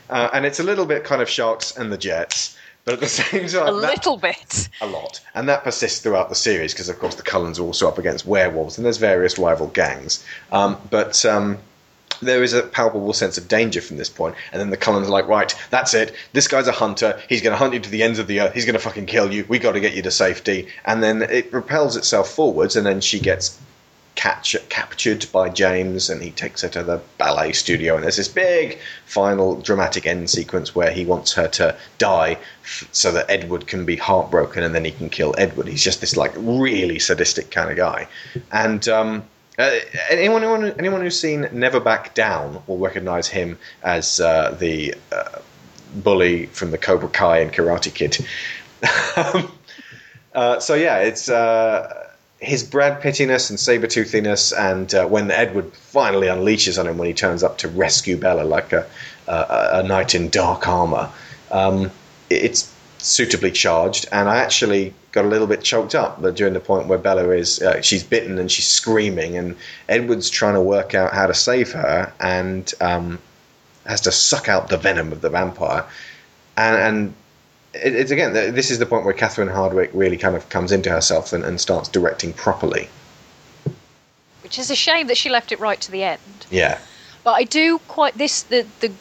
Uh, and it's a little bit kind of Sharks and the Jets. But at the <laughs> same time, A that- little bit. a lot. And that persists throughout the series because, of course, the Cullens are also up against werewolves and there's various rival gangs. Um, but um, there is a palpable sense of danger from this. And then the Cullens are like, right, that's it. This guy's a hunter. He's going to hunt you to the ends of the earth. He's going to fucking kill you. we got to get you to safety. And then it propels itself forwards and then she gets catch, captured by James and he takes her to the ballet studio and there's this big final dramatic end sequence where he wants her to die f- so that Edward can be heartbroken and then he can kill Edward. He's just this like really sadistic kind of guy. And um, uh, anyone, anyone anyone who's seen Never Back Down will recognize him as uh, the uh, bully from the Cobra Kai and Karate Kid. <laughs> Um, uh, so yeah, it's uh, his Brad Pittiness and saber toothiness, and uh, when Edward finally unleashes on him when he turns up to rescue Bella like a a, a knight in dark armor, um, it's suitably charged. And I actually got a little bit choked up during the point where Bella is uh, she's bitten and she's screaming, and Edward's trying to work out how to save her, and um, has to suck out the venom of the vampire, and. and it, it's again, this is the point where Catherine Hardwicke really kind of comes into herself and, and starts directing properly. Which is a shame that she left it right to the end. Yeah. But I do quite this the the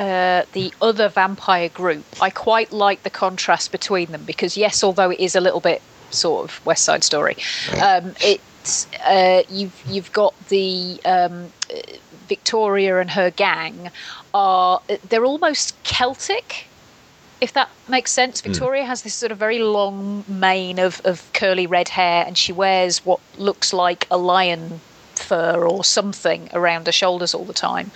uh, the other vampire group. I quite like the contrast between them because yes, although it is a little bit sort of West Side Story, um, it's uh, you've you've got the um, Victoria and her gang are they're almost Celtic. If that makes sense, Victoria has this sort of very long mane of, of curly red hair, and she wears what looks like a lion fur or something around her shoulders all the time,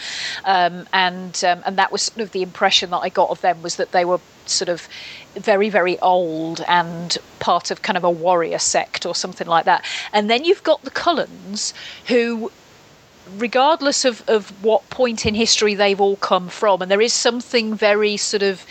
um, and um, and that was sort of the impression that I got of them was that they were sort of very very old and part of kind of a warrior sect or something like that. And then you've got the Cullens who regardless of, of what point in history they've all come from, and there is something very sort of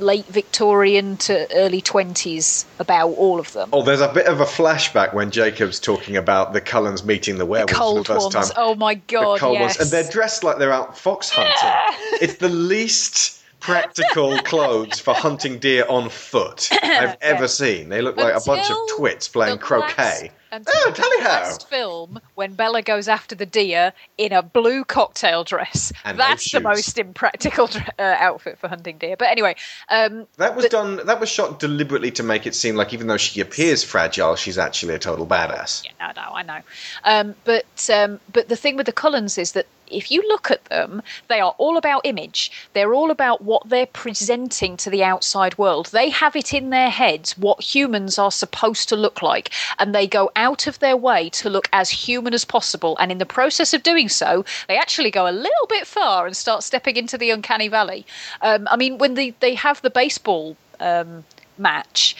late Victorian to early 20s about all of them. Oh, there's a bit of a flashback when Jacob's talking about the Cullens meeting the werewolves Cold for the first ones. time. Oh my god, the cold yes. ones. And they're dressed like they're out fox hunting. It's the least practical <laughs> clothes for hunting deer on foot <coughs> I've ever seen. They look like a bunch of Until twits playing the croquet. Oh, until tally the ho! last film when Bella goes after the deer in a blue cocktail dress. And no That's the shoes. most impractical dr- uh, outfit for hunting deer. But anyway, um, That was done. That was shot deliberately to make it seem like even though she appears fragile, she's actually a total badass. Yeah, no, no, I know. Um, but um, but the thing with the Cullens is that if you look at them, they are all about image. They're all about what they're presenting to the outside world. They have it in their heads what humans are supposed to look like, and they go out of their way to look as human as possible. And in the process of doing so, they actually go a little bit far and start stepping into the uncanny valley. Um, I mean, when they, they have the baseball um, match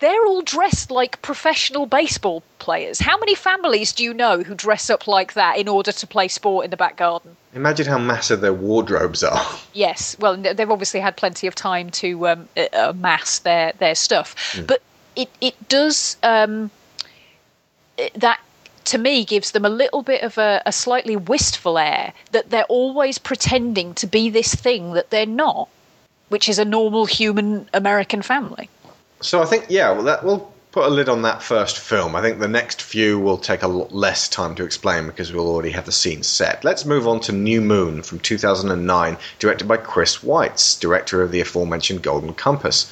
they're all dressed like professional baseball players. How many families do you know who dress up like that in order to play sport in the back garden? Imagine how massive their wardrobes are. Yes, well, they've obviously had plenty of time to um, amass their their stuff, but it it does um, that to me gives them a little bit of a, a slightly wistful air that they're always pretending to be this thing that they're not, which is a normal human American family. So I think, yeah, well, that we'll put a lid on that first film. I think the next few will take a lot less time to explain because we'll already have the scene set. Let's move on to New Moon from 2009, directed by Chris Weitz, director of the aforementioned Golden Compass.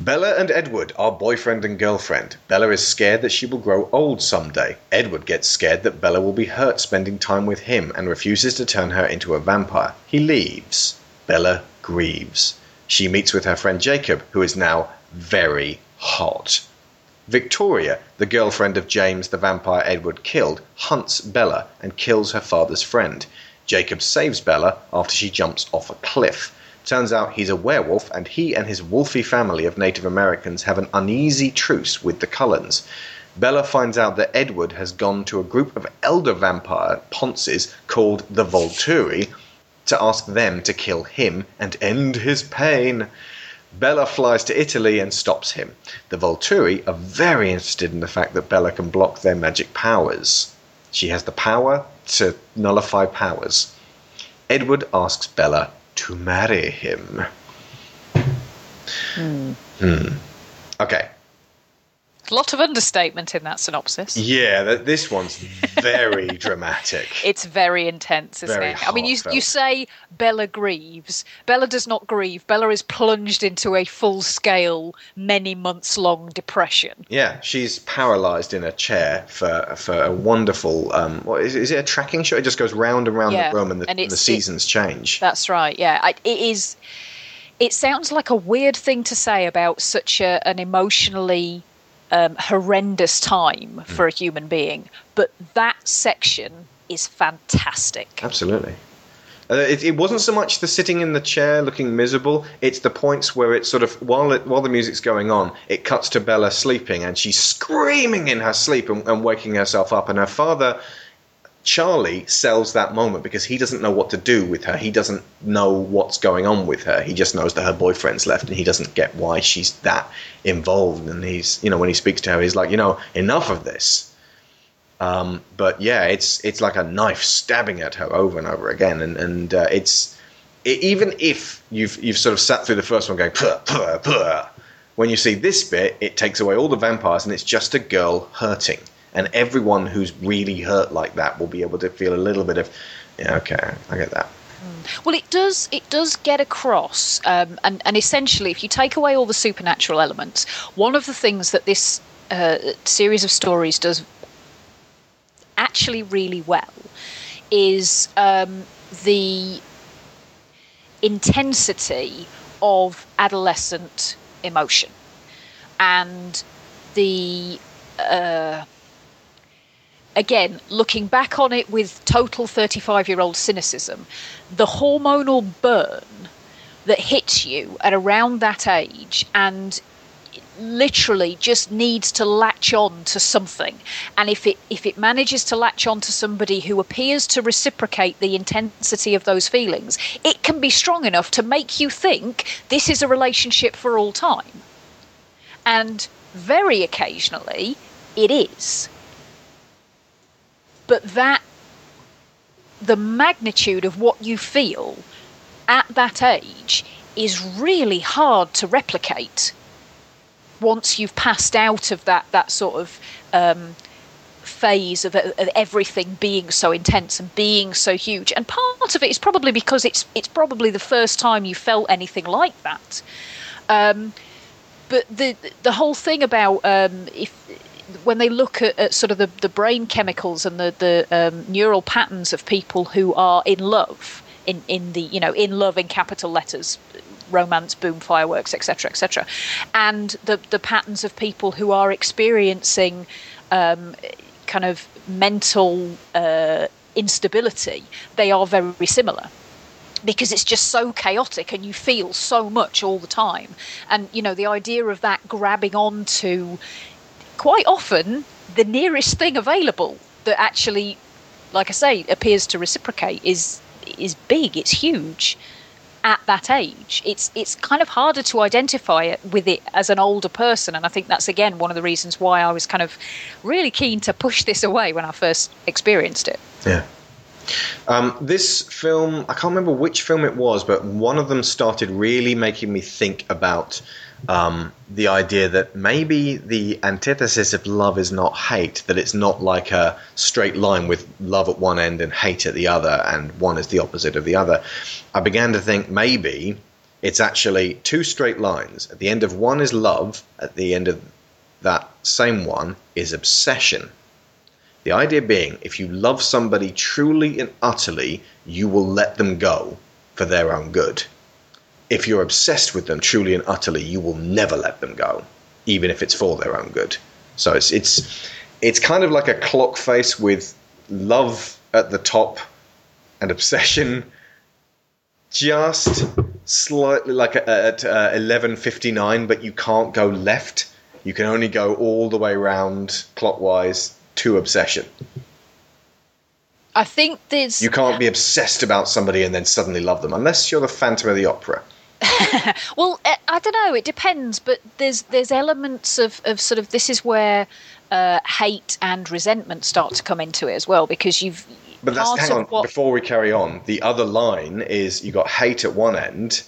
Bella and Edward are boyfriend and girlfriend. Bella is scared that she will grow old someday. Edward gets scared that Bella will be hurt spending time with him and refuses to turn her into a vampire. He leaves. Bella grieves. She meets with her friend Jacob, who is now very hot. Victoria, the girlfriend of James the vampire Edward killed, hunts Bella and kills her father's friend. Jacob saves Bella after she jumps off a cliff. Turns out he's a werewolf, and he and his wolfy family of Native Americans have an uneasy truce with the Cullens. Bella finds out that Edward has gone to a group of elder vampire ponces called the Volturi to ask them to kill him and end his pain. Bella flies to Italy and stops him. The Volturi are very interested in the fact that Bella can block their magic powers. She has the power to nullify powers. Edward asks Bella to marry him. Hmm. Okay. A lot of understatement in that synopsis. Yeah, th- this one's very <laughs> dramatic. It's very intense, isn't Very it? I mean, you, you say Bella grieves. Bella does not grieve. Bella is plunged into a full scale, many months long depression. Yeah, she's paralyzed in a chair for for a wonderful. Um, what is, is it? A tracking shot? It just goes round and round Yeah, the room, and the, and and the seasons change. That's right. Yeah, I, it is. It sounds like a weird thing to say about such a, an emotionally um, horrendous time for a human being, but that section is fantastic. Absolutely. Uh, it, it wasn't so much the sitting in the chair looking miserable. It's the points where it's sort of while it, while the music's going on, it cuts to Bella sleeping and she's screaming in her sleep and, and waking herself up, and her father. Charlie sells that moment because he doesn't know what to do with her. He doesn't know what's going on with her. He just knows that her boyfriend's left and he doesn't get why she's that involved. And he's, you know, when he speaks to her, he's like, you know, enough of this. Um, but yeah, it's it's like a knife stabbing at her over and over again, and and uh, it's it, even if you've you've sort of sat through the first one going puh, puh, puh, when you see this bit, it takes away all the vampires, and it's just a girl hurting, and everyone who's really hurt like that will be able to feel a little bit of yeah, okay, I get that. Well, it does. It does get across, um, and and essentially, if you take away all the supernatural elements, one of the things that this uh, series of stories does actually really well is um, the intensity of adolescent emotion and the uh, again looking back on it with total 35 year old cynicism the hormonal burn that hits you at around that age and literally just needs to latch on to something. And if it if it manages to latch on to somebody who appears to reciprocate the intensity of those feelings it can be strong enough to make you think this is a relationship for all time. And very occasionally it is but that the magnitude of what you feel at that age is really hard to replicate once you've passed out of that that sort of um, phase of, of everything being so intense and being so huge. And part of it is probably because it's it's probably the first time you felt anything like that. Um, but the the whole thing about um, if when they look at, at sort of the, the brain chemicals and the the um, neural patterns of people who are in love in in the you know in love in capital letters romance boom fireworks etc etc and the the patterns of people who are experiencing um, kind of mental uh, instability they are very similar. Because it's just so chaotic and you feel so much all the time. And you know the idea of that grabbing on to quite often the nearest thing available that actually like i say appears to reciprocate is is big. It's huge at that age. It's it's kind of harder to identify it with it as an older person and i think that's again one of the reasons why i was kind of really keen to push this away when i first experienced it. Yeah. Um, this film, I can't remember which film it was, but one of them started really making me think about um, the idea that maybe the antithesis of love is not hate, that it's not like a straight line with love at one end and hate at the other, and one is the opposite of the other. I began to think maybe it's actually two straight lines. At the end of one is love, at the end of that same one is obsession. The idea being, if you love somebody truly and utterly, you will let them go for their own good. If you're obsessed with them truly and utterly, you will never let them go, even if it's for their own good. So it's it's it's kind of like a clock face with love at the top and obsession just slightly like at uh, 11:59, but you can't go left. You can only go all the way round clockwise to obsession. i think there's You can't be obsessed about somebody and then suddenly love them, unless you're the Phantom of the Opera. <laughs> Well, uh, I don't know. It depends, but there's there's elements of, of sort of this is where uh, hate and resentment start to come into it as well because you've. But that's hang on. what- Before we carry on, the other line is you got hate at one end,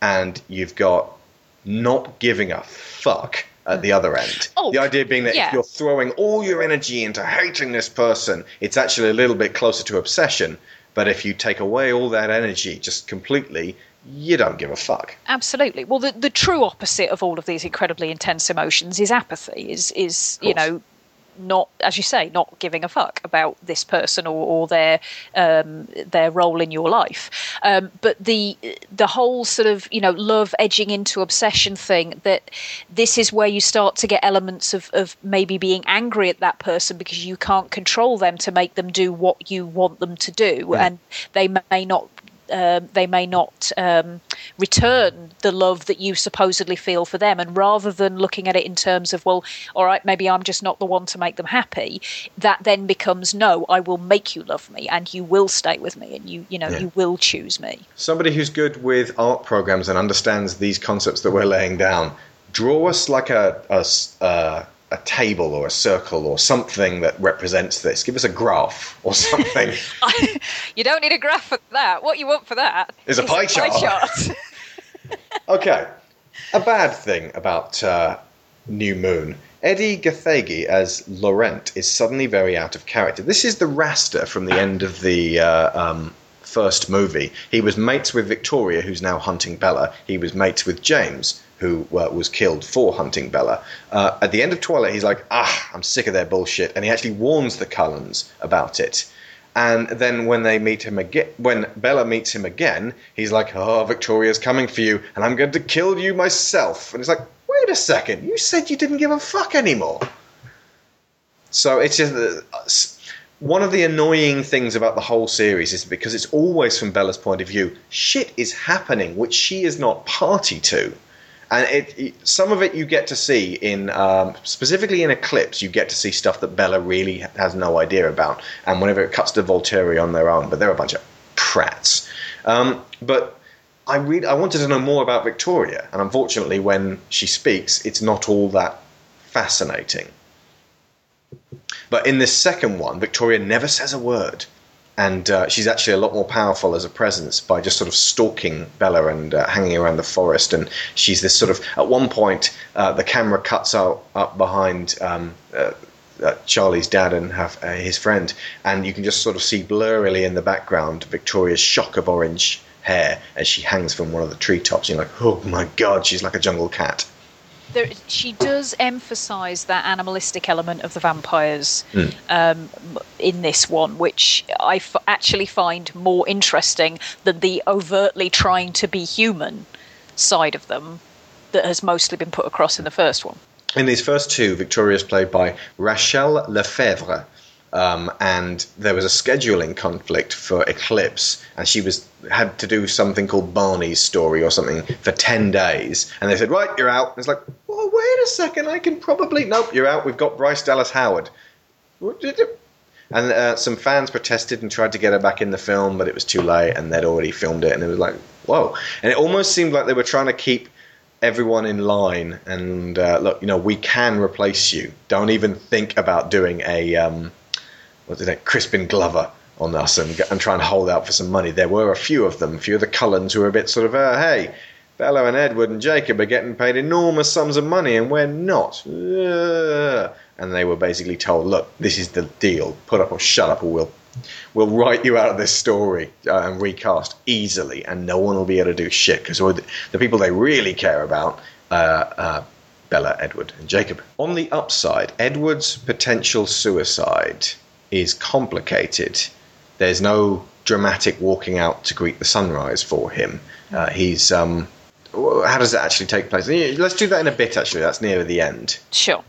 and you've got not giving a fuck at the other end. Oh, the idea being that yeah. if you're throwing all your energy into hating this person, it's actually a little bit closer to obsession. But if you take away all that energy just completely, you don't give a fuck. Absolutely. Well, the, the true opposite of all of these incredibly intense emotions is apathy. Is is you know not as you say not giving a fuck about this person or, or their um, their role in your life. Um, but the the whole sort of you know love edging into obsession thing that this is where you start to get elements of, of maybe being angry at that person because you can't control them to make them do what you want them to do and they may not um, they may not um, return the love that you supposedly feel for them. And rather than looking at it in terms of, well, all right, maybe I'm just not the one to make them happy, that then becomes, no, I will make you love me and you will stay with me and you, you know, Yeah. you will choose me. Somebody who's good with art programs and understands these concepts that we're laying down, draw us like a. uh, a table or a circle or something that represents this. Give us a graph or <laughs> something. You don't need a graph for that. What you want for that Is a pie chart. chart. <laughs> okay, a bad thing about uh, New Moon. Edi Gathegi as Laurent is suddenly very out of character. This is the Rasta from the end of the uh, um, first movie. He was mates with Victoria, who's now hunting Bella. He was mates with James, who uh, was killed for hunting Bella. Uh, at the end of Twilight, he's like, ah, I'm sick of their bullshit. And he actually warns the Cullens about it. And then when they meet him again, when Bella meets him again, he's like, "Oh, Victoria's coming for you, and I'm going to kill you myself." And it's like, "Wait a second, you said you didn't give a fuck anymore." So it's just uh, one of the annoying things about the whole series is because it's always from Bella's point of view. Shit is happening which she is not party to, and it, it- some of it you get to see in um, specifically in Eclipse. You get to see stuff that Bella really has no idea about, and whenever it cuts to Volturi on their own, but they're a bunch of prats. Um, but I. I wanted to know more about Victoria, and unfortunately, when she speaks, it's not all that fascinating. But in this second one, Victoria never says a word. And uh, she's actually a lot more powerful as a presence by just sort of stalking Bella and uh, hanging around the forest. And she's this sort of. At one point, uh, the camera cuts out up behind um, uh, uh, Charlie's dad and have, uh, his friend, and you can just sort of see blurrily in the background Victoria's shock of orange hair as she hangs from one of the treetops. You're like, oh my god, she's like a jungle cat. There, she does emphasise that animalistic element of the vampires Hmm. um, in this one, which I f- actually find more interesting than the overtly trying to be human side of them that has mostly been put across in the first one. In these first two, Victoria is played by Rachelle Lefevre. Um, and there was a scheduling conflict for Eclipse, and she was had to do something called Barney's story or something for ten days. And they said, "Right, you're out." And it's like, "Well, wait a second, I can probably nope, you're out. We've got Bryce Dallas Howard." And uh, some fans protested and tried to get her back in the film, but it was too late, and they'd already filmed it. And it was like, whoa! And it almost seemed like they were trying to keep everyone in line and uh, look, you know, we can replace you. Don't even think about doing a um, what's it, Crispin Glover on us and, and try and hold out for some money. There were a few of them, a few of the Cullens who were a bit sort of, uh, hey, Bella and Edward and Jacob are getting paid enormous sums of money and we're not. Ugh. And they were basically told, look, this is the deal. Put up or shut up or we'll we'll write you out of this story uh, and recast easily, and no one will be able to do shit because the, the people they really care about, uh, uh, Bella, Edward, and Jacob. On the upside, Edward's potential suicide is complicated. There's no dramatic walking out to greet the sunrise for him. Uh, he's um, how does that actually take place? Let's do that in a bit. Actually, that's near the end. Sure.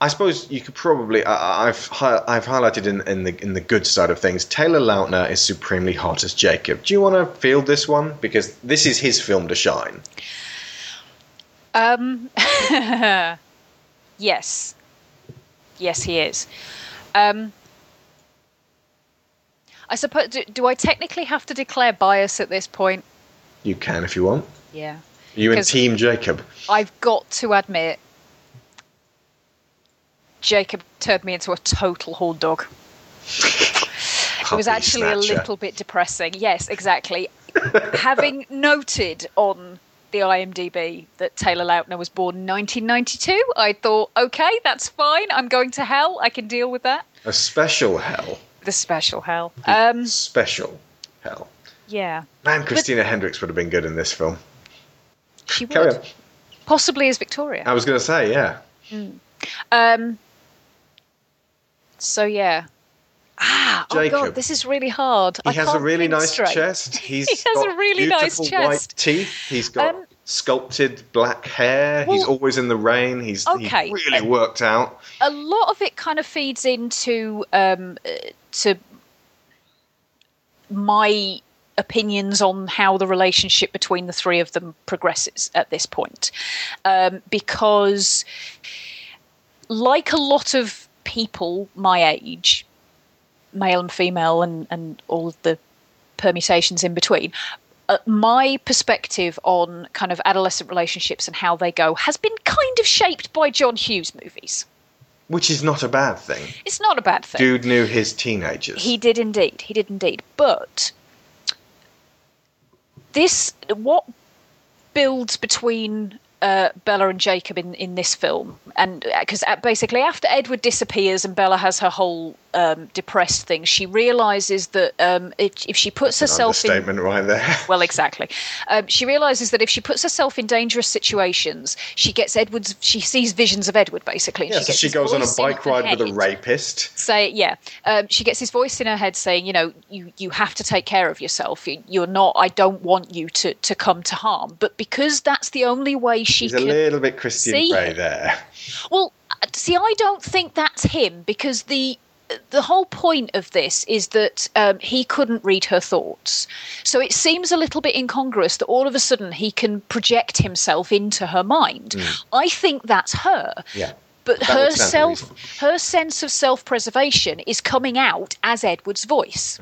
I suppose you could probably. I, I've I've highlighted in, in the in the good side of things. Taylor Lautner is supremely hot as Jacob. Do you want to field this one because this is his film to shine? Um, <laughs> yes. Yes, he is. Um, I suppose. Do, do I technically have to declare bias at this point? You can if you want. Yeah. You and Team Jacob. I've got to admit, Jacob turned me into a total horn dog. <laughs> It was actually a little bit depressing. Yes, exactly. <coughs> Having noted on the IMDb that Taylor Lautner was born in 1992, I thought, okay, that's fine. I'm going to hell. I can deal with that. A special hell. The special hell. Um, Special hell. yeah, Man, Christina Hendricks would have been good in this film. she Carry would. on. Possibly as Victoria. I was going to say, yeah. Um. So yeah. Ah, oh god, this is really hard. He I has a really nice straight. chest. <laughs> He's He has got a really nice beautiful white teeth. He's got Um, sculpted black hair. he's always in the rain. He's, Okay, he's really uh, worked out. A lot of it kind of feeds into um uh, to my opinions on how the relationship between the three of them progresses at this point, um, because like a lot of people my age, male and female, and, and all of the permutations in between, uh, my perspective on kind of adolescent relationships and how they go has been kind of shaped by John Hughes movies. Which is not a bad thing. It's not a bad thing. Dude knew his teenagers. He did indeed. He did indeed. But this, what builds between uh, Bella and Jacob in, in this film, and because basically after Edward disappears and Bella has her whole um, depressed thing, she realizes that um, if, if she puts An herself in understatement right there. <laughs> well, exactly. Um, she realizes that if she puts herself in dangerous situations, she gets Edward's. She sees visions of Edward, basically. Yeah, so gets she goes on a bike ride with a rapist. say yeah um, she gets his voice in her head saying you know you you have to take care of yourself You- you're not i don't want you to to come to harm but because that's the only way she He's a can little bit Christian Grey there. well see i don't think that's him because the the whole point of this is that um, he couldn't read her thoughts. So it seems a little bit incongruous that all of a sudden he can project himself into her mind. I think that's her. Yeah. But That her would stand to self, her sense of self-preservation is coming out as Edward's voice.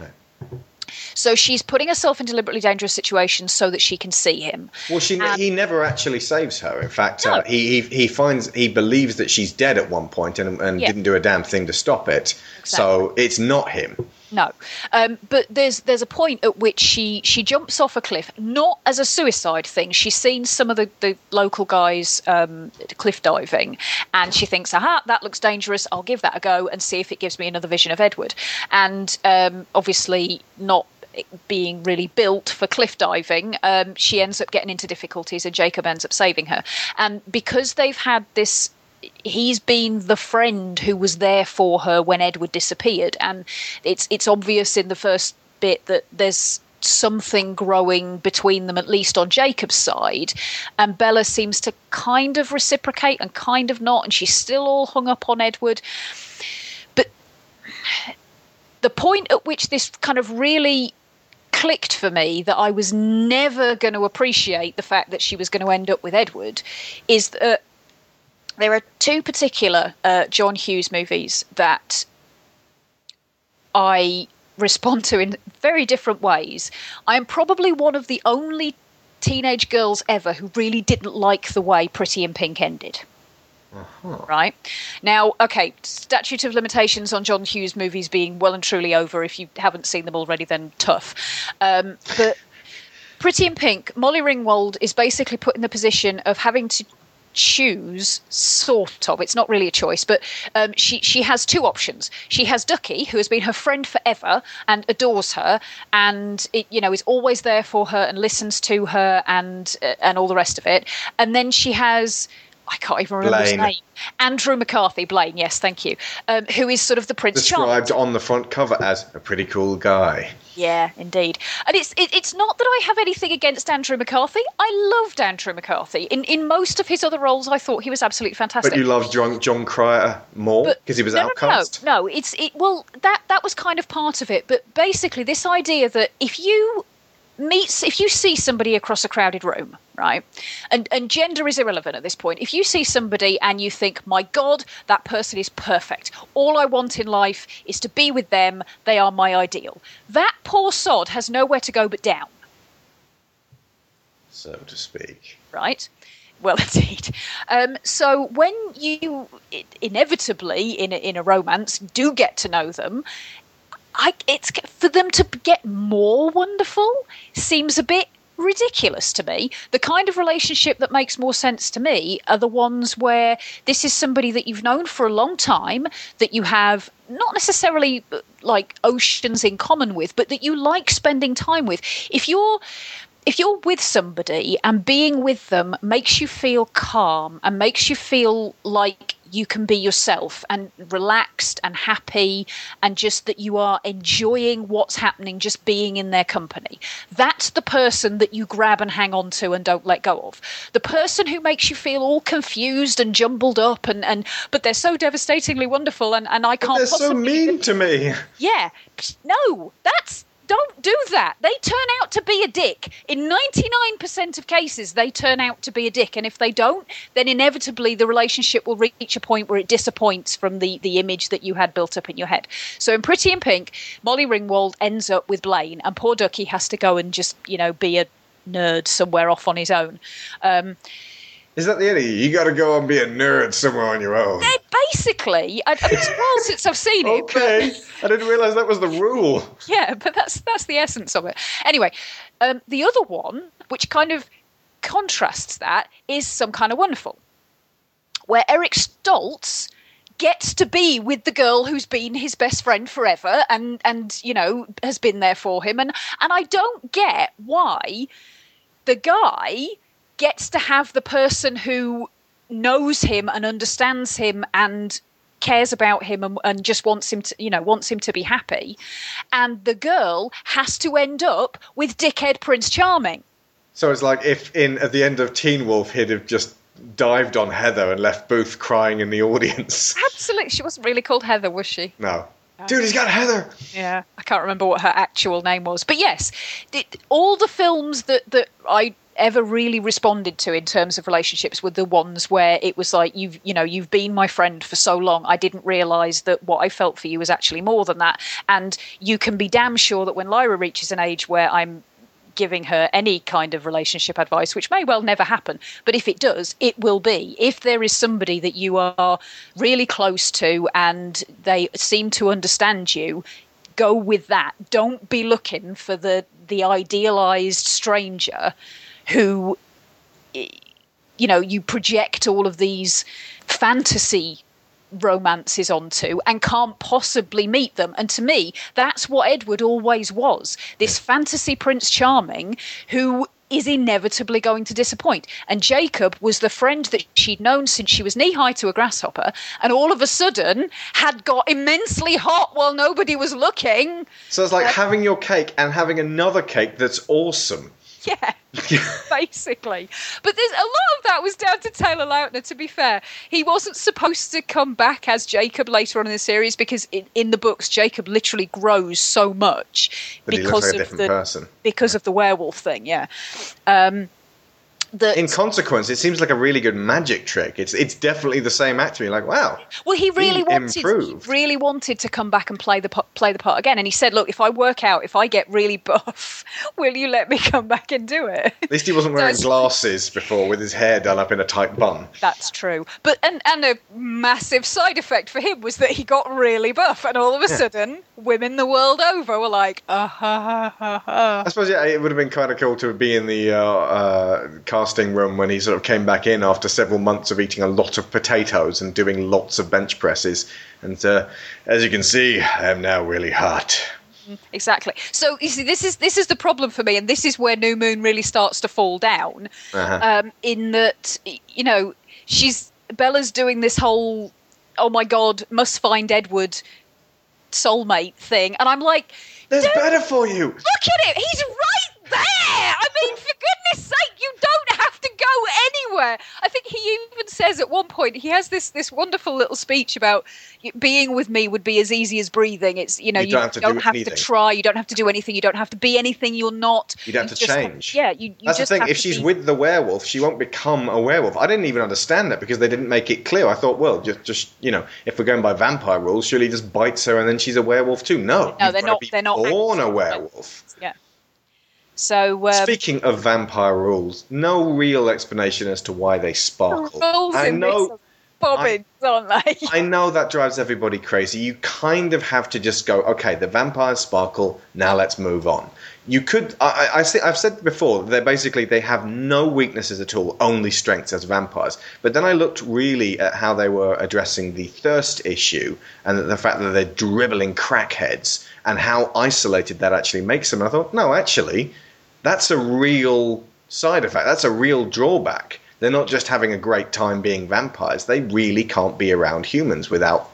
So she's putting herself in deliberately dangerous situations so that she can see him. Well, she Um, he never actually saves her. In fact, No. uh, he, he he finds he believes that she's dead at one point and and Yeah. didn't do a damn thing to stop it. So it's not him. No, um, but there's there's a point at which she she jumps off a cliff, not as a suicide thing. She's seen some of the, the local guys um, cliff diving, and she thinks, "Aha, that looks dangerous. I'll give that a go and see if it gives me another vision of Edward." And um, obviously, not being really built for cliff diving, um, she ends up getting into difficulties, and Jacob ends up saving her. And because they've had this he's been the friend who was there for her when Edward disappeared, and it's it's obvious in the first bit that there's something growing between them, at least on Jacob's side, and Bella seems to kind of reciprocate and kind of not, and she's still all hung up on Edward. But the point at which this kind of really clicked for me that I was never going to appreciate the fact that she was going to end up with Edward is that there are two particular uh, John Hughes movies that I respond to in very different ways. I am probably one of the only teenage girls ever who really didn't like the way Pretty in Pink ended. Right now, okay, statute of limitations on John Hughes movies being well and truly over. If you haven't seen them already, then tough. Um, but Pretty in Pink, Molly Ringwald is basically put in the position of having to choose sort of it's not really a choice but um, she she has two options she has ducky who has been her friend forever and adores her and it, you know is always there for her and listens to her and uh, and all the rest of it and then she has I can't even remember his name. Andrew McCarthy, Blaine, yes, thank you. Um, who is sort of the Prince. Described on the front cover as a pretty cool guy. Yeah, indeed. And it's it, it's not that I have anything against Andrew McCarthy. I loved Andrew McCarthy. In in most of his other roles, I thought he was absolutely fantastic. But you loved John, Jon Cryer more because he was no, outcast. No, no, no, it's it. Well, that that was kind of part of it. But basically, this idea that if you meet, if you see somebody across a crowded room, right, and and gender is irrelevant at this point. If you see somebody and you think, my God, that person is perfect. All I want in life is to be with them. They are my ideal. That poor sod has nowhere to go but down. so to speak. right? Well, <laughs> indeed. Um, so when you inevitably in a, in a romance do get to know them, I it's for them to get more wonderful seems a bit ridiculous to me. The kind of relationship that makes more sense to me are the ones where this is somebody that you've known for a long time, that you have not necessarily uh, like oceans in common with, but that you like spending time with. If you're if you're with somebody and being with them makes you feel calm and makes you feel like you can be yourself and relaxed and happy and just that you are enjoying what's happening just being in their company that's the person that you grab and hang on to and don't let go of the person who makes you feel all confused and jumbled up and, and but they're so devastatingly wonderful and, and i can't They're so mean <laughs> to me. yeah. No, that's don't do that. They turn out to be a dick. In 99% of cases, they turn out to be a dick. And if they don't, then inevitably the relationship will reach a point where it disappoints from the, the image that you had built up in your head. So in Pretty in Pink, Molly Ringwald ends up with Blaine, and poor Ducky has to go and just, you know, be a nerd somewhere off on his own. Um, Is that the end you? Got to go and be a nerd somewhere on your own. basically, I, I mean, it's a while since I've seen it. but- Okay, I didn't realize that was the rule. yeah, but that's that's the essence of it. Anyway, um, the other one, which kind of contrasts that, is some kind of wonderful, where Eric Stoltz gets to be with the girl who's been his best friend forever and and you know has been there for him and and I don't get why the guy gets to have the person who knows him and understands him and cares about him and, and just wants him to you know wants him to be happy. And the girl has to end up with dickhead prince charming. So it's like if in at the end of Teen Wolf he'd have just dived on Heather and left Boof crying in the audience. <laughs> absolutely. She wasn't really called heather was she? No. Dude, he's got Heather. Yeah, I can't remember what her actual name was, but yes, th- all the films that that I ever really responded to in terms of relationships were the ones where it was like you've you know you've been my friend for so long I didn't realize that what I felt for you was actually more than that and you can be damn sure that when Lyra reaches an age where I'm giving her any kind of relationship advice, which may well never happen. But if it does, it will be. If there is somebody that you are really close to and they seem to understand you, go with that. Don't be looking for the the idealized stranger who you know you project all of these fantasy romances onto and can't possibly meet them. And to me, that's what Edward always was this fantasy Prince Charming who is inevitably going to disappoint. And Jacob was the friend that she'd known since she was knee high to a grasshopper, and all of a sudden had got immensely hot while nobody was looking. So it's like having your cake and having another cake that's awesome. <laughs> Yeah, basically. But there's a lot of that was down to Taylor Lautner. To be fair, he wasn't supposed to come back as Jacob later on in the series because in, in the books, Jacob literally grows so much But because like of different the person. because of the werewolf thing. Yeah. Um, that In consequence, it seems like a really good magic trick. It's it's definitely the same actor. You're like, wow. Well, he really He wanted, he really wanted to come back and play the play the part again. And he said, "Look, if I work out, if I get really buff, <laughs> will you let me come back and do it?" At least he wasn't wearing glasses before with his hair done up in a tight bun. That's true. But and and a massive side effect for him was that he got really buff, and all of a sudden, women the world over were like, "Ah ha ha ha ha." I suppose yeah, it would have been kind of cool to be in the uh, uh, casting room when he sort of came back in after several months of eating a lot of potatoes and doing lots of bench presses. And uh, as you can see, I am now really hot. Exactly. So you see, this is this is the problem for me, and this is where New Moon really starts to fall down. Uh-huh. Um, in that, you know, she's Bella's doing this whole, oh my god, must find Edward soulmate thing, and I'm like, There's better for you. Look at it. He's right there. I mean, for goodness sake, you don't have to go anywhere. I think he even says at one point he has this this wonderful little speech about being with me would be as easy as breathing. It's you know You you, don't have to do have to try, you don't have to do anything, you don't have to be anything you're not. You don't have to change. yeah, you. you That's the thing. If she's be- with the werewolf, she won't become a werewolf. I didn't even understand that because they didn't make it clear. I thought, well, just, just you know, if we're going by vampire rules, surely he just bites her and then she's a werewolf too. No, No, they're not- they're not born a werewolf. Yeah. So um, Speaking of vampire rules, no real explanation as to why they sparkle. rules I know. bobbins, aren't they? <laughs> I know that drives everybody crazy. You kind of have to just go, okay, the vampires sparkle. Now let's move on. You could, I, I, I see, I've said before, they're basically they have no weaknesses at all, only strengths as vampires. But then I looked really at how they were addressing the thirst issue and the fact that they're dribbling crackheads and how isolated that actually makes them. And I thought, no, actually, that's a real side effect. That's a real drawback. They're not just having a great time being vampires. They really can't be around humans without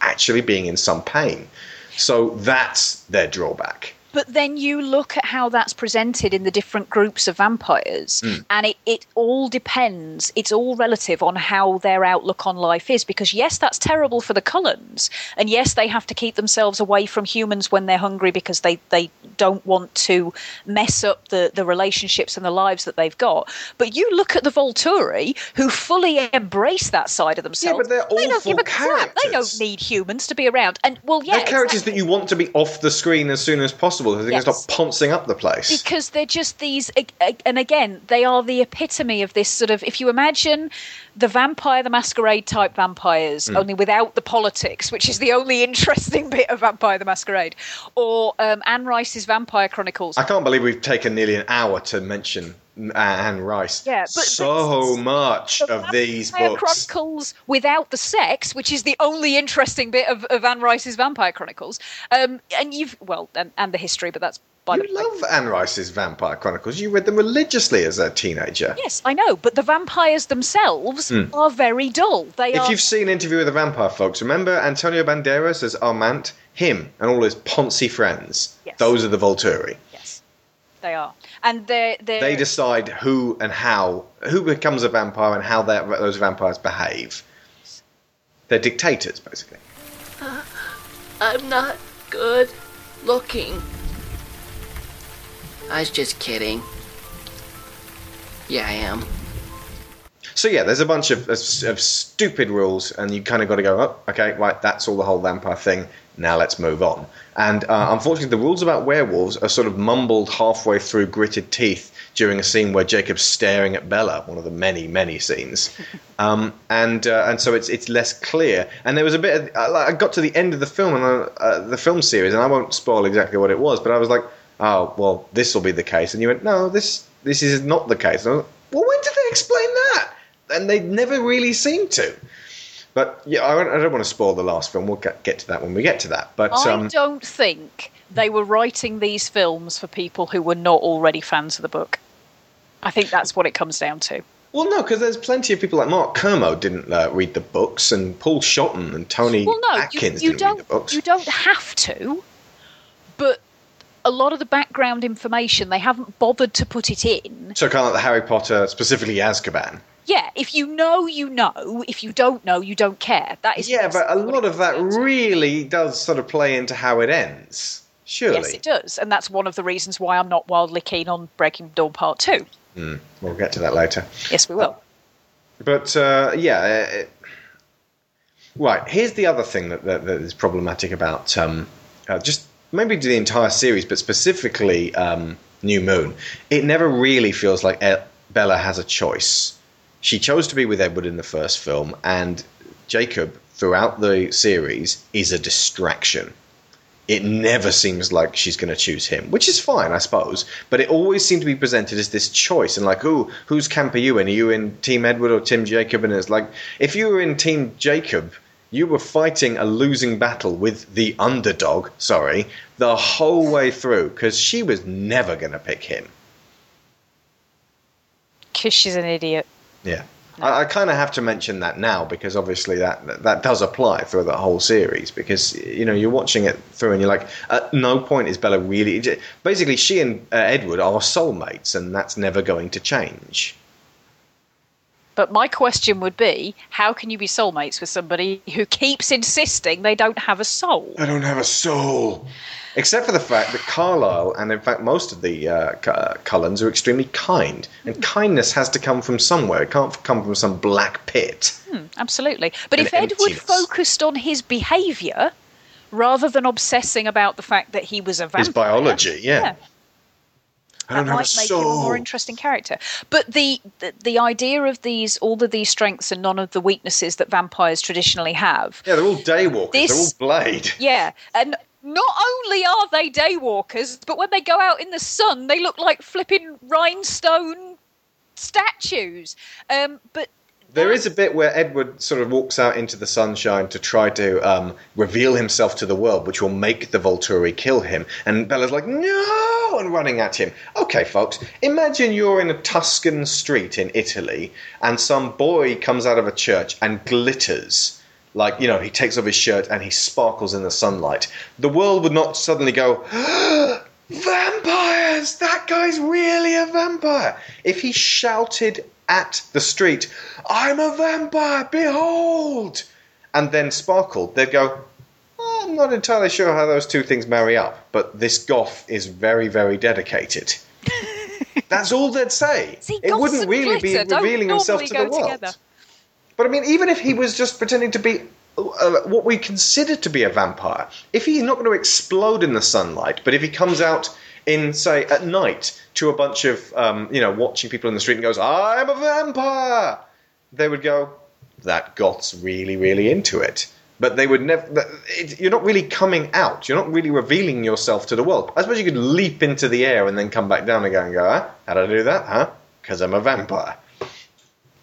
actually being in some pain. So that's their drawback. But then you look at how that's presented in the different groups of vampires, Hmm. and it, it all depends. It's all relative on how their outlook on life is. Because, yes, that's terrible for the Cullens. And yes, they have to keep themselves away from humans when they're hungry because they, they don't want to mess up the, the relationships and the lives that they've got. But you look at the Volturi, who fully embrace that side of themselves. Yeah, but they're they don't awful give a crap. They don't need humans to be around. And, well, yeah. They're characters exactly. that you want to be off the screen as soon as possible so they Yes. can stop poncing up the place. because they're just these and again they are the epitome of this sort of if you imagine the vampire the masquerade type vampires Hmm. only without the politics which is the only interesting <laughs> bit of vampire the masquerade or um, anne rice's vampire chronicles I can't believe we've taken nearly an hour to mention uh, Anne Rice. Yeah, but- so much the of these books. Chronicles without the sex, which is the only interesting bit of, of Anne Rice's Vampire Chronicles. Um, and you've well, and, and the history, but that's by You the way. love Anne Rice's Vampire Chronicles. You read them religiously as a teenager. Yes, I know, but the vampires themselves hmm. are very dull. They. If are. you've seen Interview with the Vampire, folks, remember Antonio Banderas as Armand? Him and all his Ponzi friends. Yes. Those are the Volturi. Yes, they are, and they're they're. They decide who and how, who becomes a vampire and how that, those vampires behave. They're dictators, basically. Uh, I'm not good looking. I was just kidding. Yeah, I am. So yeah, there's a bunch of, of, of stupid rules, and you kind of got to go, oh, okay, right, that's all the whole vampire thing. Now let's move on. And uh, unfortunately, the rules about werewolves are sort of mumbled halfway through gritted teeth during a scene where Jacob's staring at Bella, one of the many, many scenes. <laughs> Um, and uh, and so it's it's less clear. And there was a bit. Of, I I got to the end of the film and uh, uh, the film series, and I won't spoil exactly what it was, but I was like, oh well, this will be the case. And you went, no, this this is not the case. And I was, well, when did they explain that? And they never really seem to. But yeah, I, don't- I don't want to spoil the last film. We'll get, get to that when we get to that. But I um, don't think they were writing these films for people who were not already fans of the book. I think that's what it comes down to. well, no, because there's plenty of people like Mark Kermode didn't uh, read the books, and Paul Shotton and Tony Well, no, Atkins you didn't don't. read the books. You don't have to, a lot of the background information they haven't bothered to put it in. So kind of like the Harry Potter, specifically Azkaban. Yeah, if you know, you know. If you don't know, you don't care. That is Yeah, but a lot of that comes down to. really does sort of play into how it ends. Surely. Yes, it does, and that's one of the reasons why I'm not wildly keen on Breaking Dawn Part Two. We'll get to that later. Yes, we will. But uh, yeah, it, right. Here's the other thing that, that, that is problematic about um, uh, just maybe do the entire series, but specifically um, New Moon. It never really feels like Bella has a choice. She chose to be with Edward in the first film, and Jacob throughout the series is a distraction. It never seems like she's going to choose him, which is fine, I suppose. But it always seemed to be presented as this choice, and like, ooh, whose camp are you in? Are you in Team Edward or Team Jacob? And it's like, if you were in Team Jacob, you were fighting a losing battle with the underdog, sorry, the whole way through, because she was never going to pick him. Because she's an idiot. Yeah. I, I kind of have to mention that now because obviously that, that that does apply through the whole series because you know you're watching it through and you're like at no point is Bella really basically she and uh, Edward are soulmates and that's never going to change. But my question would be how can you be soulmates with somebody who keeps insisting they don't have a soul? I don't have a soul. Except for the fact that Carlisle, and in fact most of the uh, Cu- uh, Cullens are extremely kind, and kindness has to come from somewhere. It can't come from some black pit. Absolutely. But if Edward focused on his behaviour rather than obsessing about the fact that he was a vampire. His biology, yeah. Don't that might make him a more interesting character. But the, the the idea of these all of these strengths and none of the weaknesses that vampires traditionally have. Yeah, they're all daywalkers. They're all blade. Yeah, and not only are they daywalkers, but when they go out in the sun, they look like flipping rhinestone statues. Um, but There is a bit where Edward sort of walks out into the sunshine to try to um, reveal himself to the world, which will make the Volturi kill him. And Bella's like, no! And running at him. Okay, folks, imagine you're in a Tuscan street in Italy and some boy comes out of a church and glitters. Like, you know, he takes off his shirt and he sparkles in the sunlight. The world would not suddenly go, Vampires! That guy's really a vampire! If he shouted at the street, I'm a vampire, behold! And then sparkled, they'd go, "Oh, I'm not entirely sure how those two things marry up, but this goth is very, very dedicated. <laughs> That's all they'd say. See, it wouldn't really glitter be revealing himself to the world. together. But I mean, even if he was just pretending to be uh, what we consider to be a vampire, if he's not going to explode in the sunlight, but if he comes out in, say, at night to a bunch of, um, you know, watching people in the street and goes, I'm a vampire, they would go, that goth's really, really into it. But they would never. You're not really coming out. You're not really revealing yourself to the world. I suppose you could leap into the air and then come back down again and go, huh? How did I do that? Huh? Because I'm a vampire.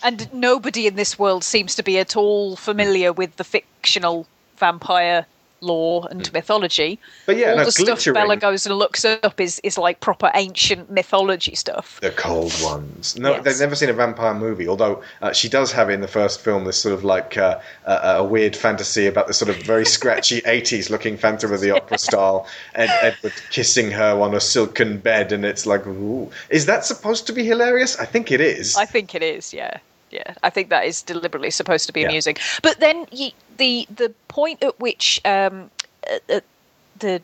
and nobody in this world seems to be at all familiar with the fictional vampire lore and mythology. But yeah, all no, the stuff Bella goes and looks up is, is like proper ancient mythology stuff. The cold ones. No, Yes. they've never seen a vampire movie. Although uh, she does have in the first film this sort of like uh, a, a weird fantasy about this sort of very scratchy <laughs> '80s looking Phantom of the Opera style, and Edward kissing her on a silken bed, and it's like, ooh, is that supposed to be hilarious? I think it is. I think it is, yeah. Yeah, I think that is deliberately supposed to be Yeah. amusing. But then the the point at which um, at, the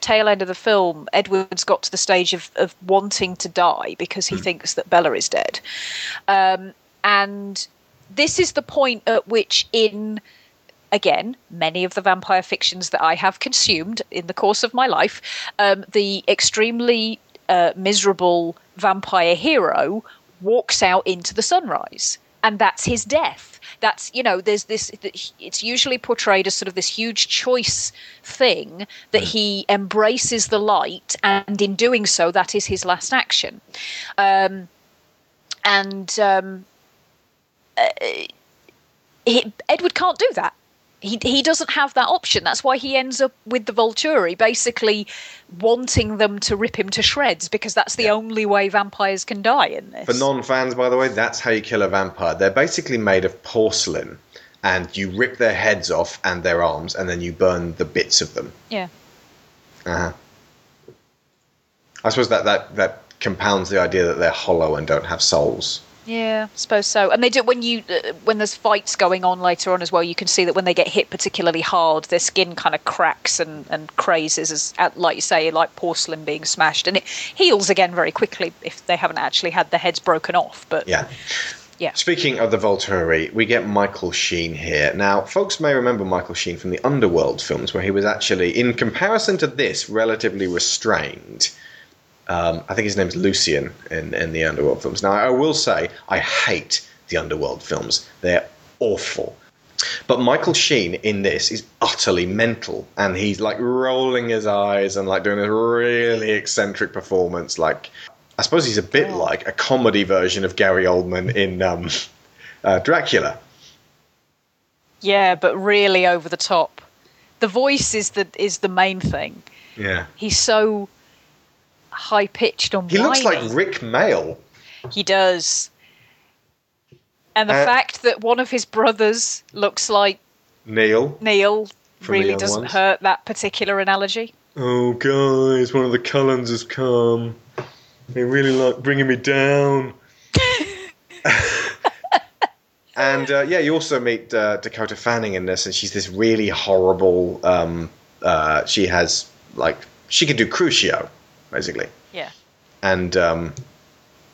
tail end of the film, Edward's got to the stage of, of wanting to die because he thinks that Bella is dead. Um, and this is the point at which, in again, many of the vampire fictions that I have consumed in the course of my life, um, the extremely uh, miserable vampire hero walks out into the sunrise. And that's his death. That's, you know, there's this, it's usually portrayed as sort of this huge choice thing that he embraces the light, and in doing so, that is his last action. Um, and um, uh, he, Edward can't do that. He he doesn't have that option. That's why he ends up with the Volturi, basically wanting them to rip him to shreds because that's the only way vampires can die in this. For non-fans, by the way, that's how you kill a vampire. They're basically made of porcelain, and you rip their heads off and their arms, and then you burn the bits of them. yeah. Uh-huh. I suppose that, that, that compounds the idea that they're hollow and don't have souls. Yeah, I suppose so. And they do when you uh, when there's fights going on later on as well. You can see that when they get hit particularly hard, their skin kind of cracks and and crazes as like you say, like porcelain being smashed, and it heals again very quickly if they haven't actually had their heads broken off. But Yeah. yeah, Speaking of the Volturi, we get Michael Sheen here. Now, folks may remember Michael Sheen from the Underworld films, where he was actually, in comparison to this, relatively restrained. Um, I think his name's Lucian in, in the Underworld films. Now, I will say, I hate the Underworld films. They're awful. But Michael Sheen in this is utterly mental, and he's like rolling his eyes and like doing a really eccentric performance. Like, I suppose he's a bit like a comedy version of Gary Oldman in um, uh, Dracula. yeah, but really over the top. The voice is the is the main thing. Yeah, He's so high pitched on. he looks like. Rik Mayall. He does. And the Uh, fact that one of his brothers looks like Neil. Neil really doesn't Ones. hurt that particular analogy. Oh, guys, one of the Cullens has come. They really like bringing me down. <laughs> and uh, yeah, you also meet uh, Dakota Fanning in this, and she's this really horrible. Um, uh, she has like she can do Crucio, basically, Yeah. and um,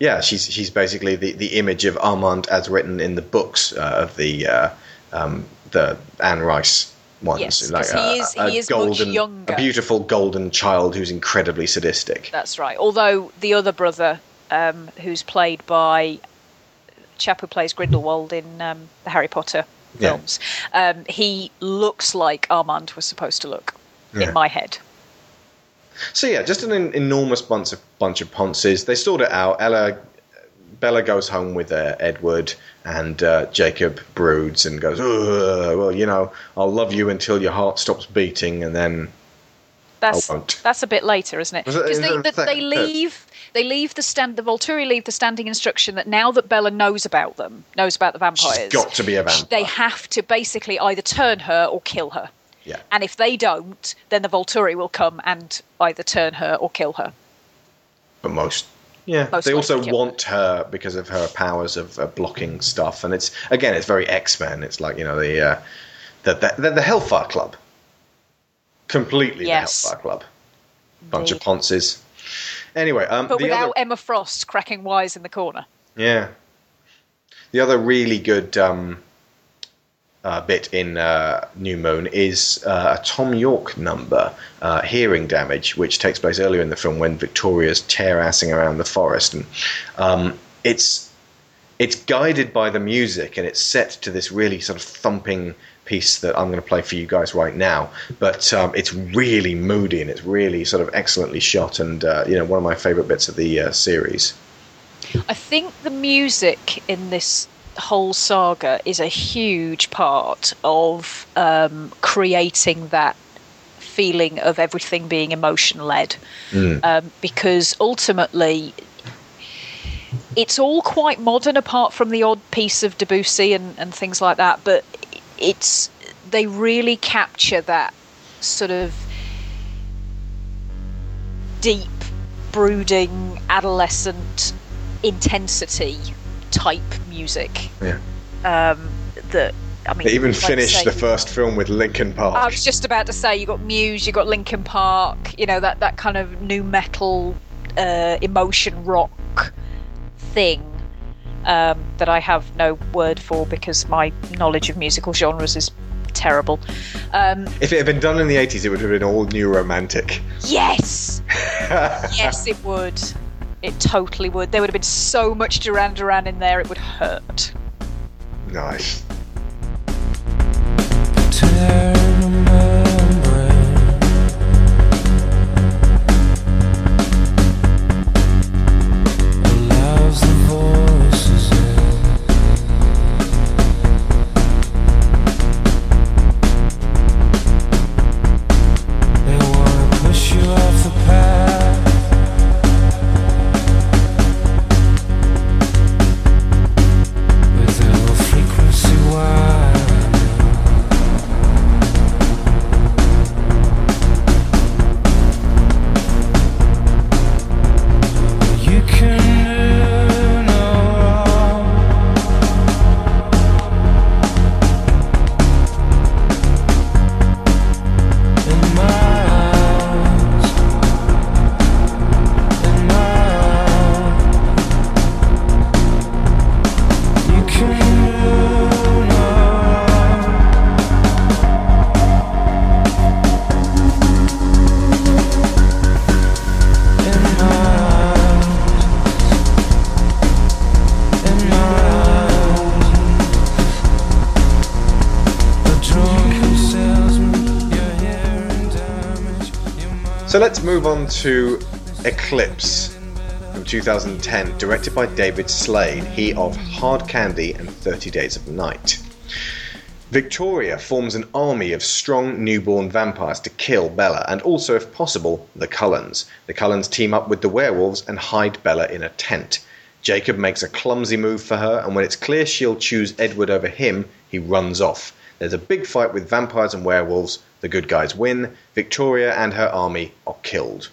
yeah, she's she's basically the, the image of Armand as written in the books uh, of the uh, um, the Anne Rice ones. Yes, like 'cause he a, is- a he is much younger. a beautiful golden child who's incredibly sadistic. That's right. Although the other brother, um, who's played by chap who plays Grindelwald in um, the Harry Potter Yeah. films, um, he looks like Armand was supposed to look Yeah. in my head. So yeah, just an enormous bunch of bunch of ponces. They sort it out. Ella, Bella goes home with uh, Edward, and uh, Jacob broods and goes, "Well, you know, I'll love you until your heart stops beating, and then That's won't. that's a bit later, isn't it? Because they, the they leave they leave the stand the Volturi leave the standing instruction that now that Bella knows about them, knows about the vampires, she's got to be a vampire." they have to basically either turn her or kill her. Yeah. And if they don't, then the Volturi will come and either turn her or kill her. but most. Yeah, Most they also want her because of her powers of uh, blocking stuff, and it's again, it's very X Men. It's like you know the uh, the, the the the Hellfire Club, completely Yes. the Hellfire Club, bunch of Indeed. ponces. Anyway, um, But the without other, Emma Frost cracking wise in the corner. Yeah. The other really good um, uh, bit in uh, New Moon is uh, a Thom Yorke number, uh, Hearing Damage, which takes place earlier in the film when Victoria's tear assing around the forest. And um, it's, it's guided by the music and it's set to this really sort of thumping piece that I'm going to play for you guys right now. But um, it's really moody and it's really sort of excellently shot and, uh, you know, one of my favorite bits of the uh, series. I think the music in this whole saga is a huge part of um, creating that feeling of everything being emotion led. Um, because ultimately, it's all quite modern apart from the odd piece of Debussy and, and things like that, but it's they really capture that sort of deep, brooding, adolescent intensity type music. Yeah. Um, that I mean, They even like finished the first film with Linkin Park. I was just about to say you got Muse, you got Linkin Park, you know that that kind of new metal, uh, emotion rock thing um, that I have no word for because my knowledge of musical genres is terrible. Um, if it had been done in the 80s, it would have been all new romantic. yes, <laughs> yes, it would. It totally would. There would have been so much Duran Duran in there, it would hurt. Nice. So move on to Eclipse from 2010, directed by David Slade, he of Hard Candy and 30 Days of Night. Victoria forms an army of strong newborn vampires to kill Bella and also, if possible, the Cullens. The Cullens team up with the werewolves and hide Bella in a tent. Jacob makes a clumsy move for her, and when it's clear she'll choose Edward over him, he runs off. There's a big fight with vampires and werewolves. The good guys win. Victoria and her army are killed.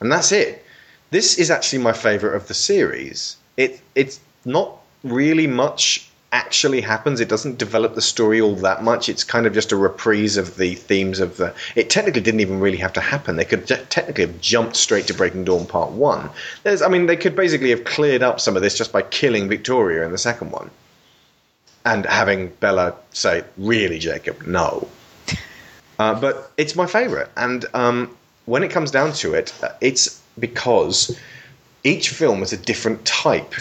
And that's it. This is actually my favourite of the series. It it's not really much actually happens. It doesn't develop the story all that much. It's kind of just a reprise of the themes of the. It technically didn't even really have to happen. They could technically have jumped straight to Breaking Dawn Part One. There's, I mean, they could basically have cleared up some of this just by killing Victoria in the second one. And having Bella say, "Really, Jacob? No." Uh, but it's my favorite, and um, when it comes down to it, uh, it's because each film is a different type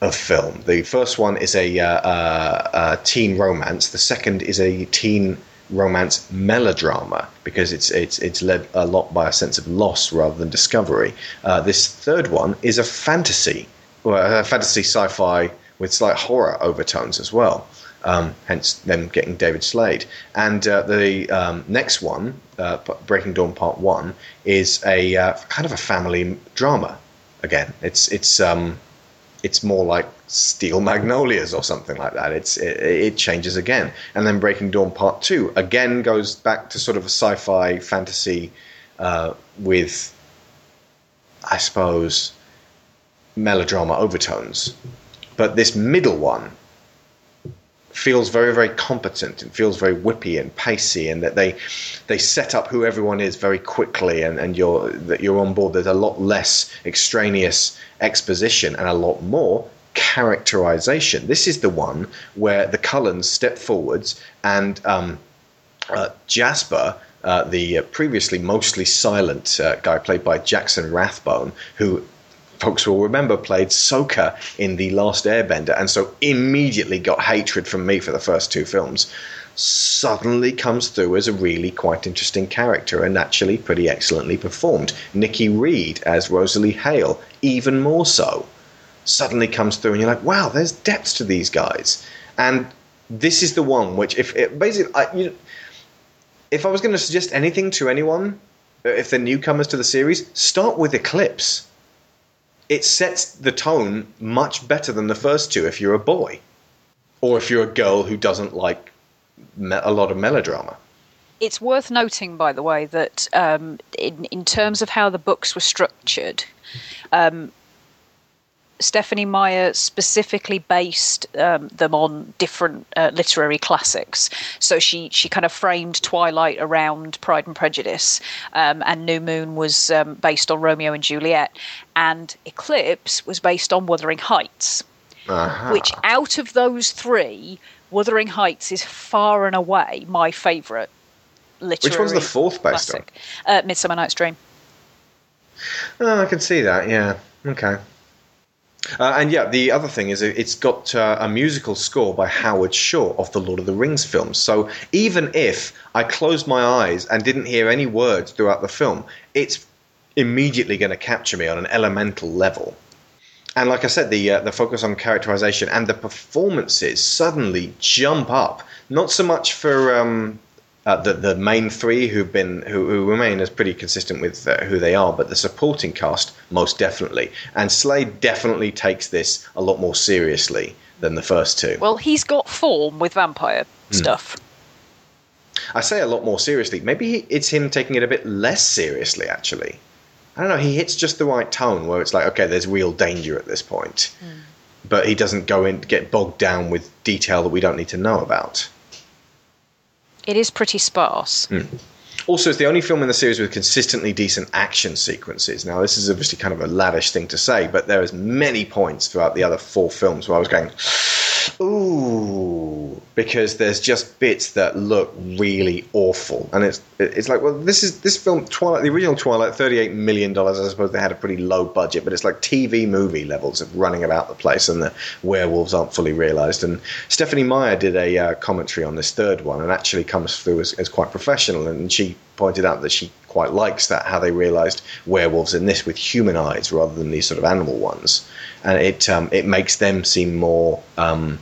of film. The first one is a, uh, uh, a teen romance. The second is a teen romance melodrama because it's it's it's led a lot by a sense of loss rather than discovery. Uh, this third one is a fantasy, well, a fantasy sci-fi with slight horror overtones as well. Um, hence them getting David Slade. And uh, the um, next one, uh, Breaking Dawn Part One, is a uh, kind of a family drama. Again, it's it's um, it's more like Steel Magnolias or something like that. It's it, it, changes again, and then Breaking Dawn Part Two again goes back to sort of a sci-fi fantasy uh, with, I suppose, melodrama overtones. But this middle one feels very very competent and feels very whippy and pacey and that they they set up who everyone is very quickly and, and you're that you're on board. There's a lot less extraneous exposition and a lot more characterization. This is the one where the Cullens step forwards and um, uh, Jasper uh, the previously mostly silent uh, guy played by Jackson Rathbone, who folks will remember played Sokka in The Last Airbender, and so immediately got hatred from me for the first two films, suddenly comes through as a really quite interesting character and actually pretty excellently performed. Nikki Reed as Rosalie Hale, even more so, suddenly comes through, and you're like, wow, there's depth to these guys. And this is the one which, if it, basically, I, you, if I was going to suggest anything to anyone, uh, if they're newcomers to the series, start with Eclipse it sets the tone much better than the first two if you're a boy or if you're a girl who doesn't like me- a lot of melodrama. It's worth noting, by the way, that um, in, in terms of how the books were structured, um, Stephenie Meyer specifically based um, them on different uh, literary classics. So she she kind of framed Twilight around Pride and Prejudice, um, and New Moon was um, based on Romeo and Juliet, and Eclipse was based on Wuthering Heights. Uh-huh. Which out of those three, Wuthering Heights is far and away my favourite literary. Which one's the fourth based classic. on? Uh, Midsummer Night's Dream. Oh, I can see that. Yeah. Okay. Uh, and yeah, the other thing is it's got uh, a musical score by Howard Shore of the Lord of the Rings films. So even if I closed my eyes and didn't hear any words throughout the film, it's immediately going to capture me on an elemental level. And like I said, the uh, the focus on characterization and the performances suddenly jump up. Not so much for um, uh, the the main three who've been who, who remain as pretty consistent with uh, who they are, but the supporting cast most definitely. And Slade definitely takes this a lot more seriously than the first two. Well, he's got form with vampire mm. stuff. I say a lot more seriously. Maybe it's him taking it a bit less seriously, actually. I don't know. He hits just the right tone where it's like, okay, there's real danger at this point, mm. but he doesn't go in get bogged down with detail that we don't need to know about. It is pretty sparse. Mm. Also, it's the only film in the series with consistently decent action sequences. Now, this is obviously kind of a lavish thing to say, but there is many points throughout the other four films where I was going, ooh, because there's just bits that look really awful, and it's it's like, well, this is this film Twilight, the original Twilight, thirty eight million dollars. I suppose they had a pretty low budget, but it's like TV movie levels of running about the place, and the werewolves aren't fully realized. And Stephenie Meyer did a uh, commentary on this third one, and actually comes through as, as quite professional, and she pointed out that she quite likes that how they realized werewolves in this with human eyes rather than these sort of animal ones, and it um, it makes them seem more um,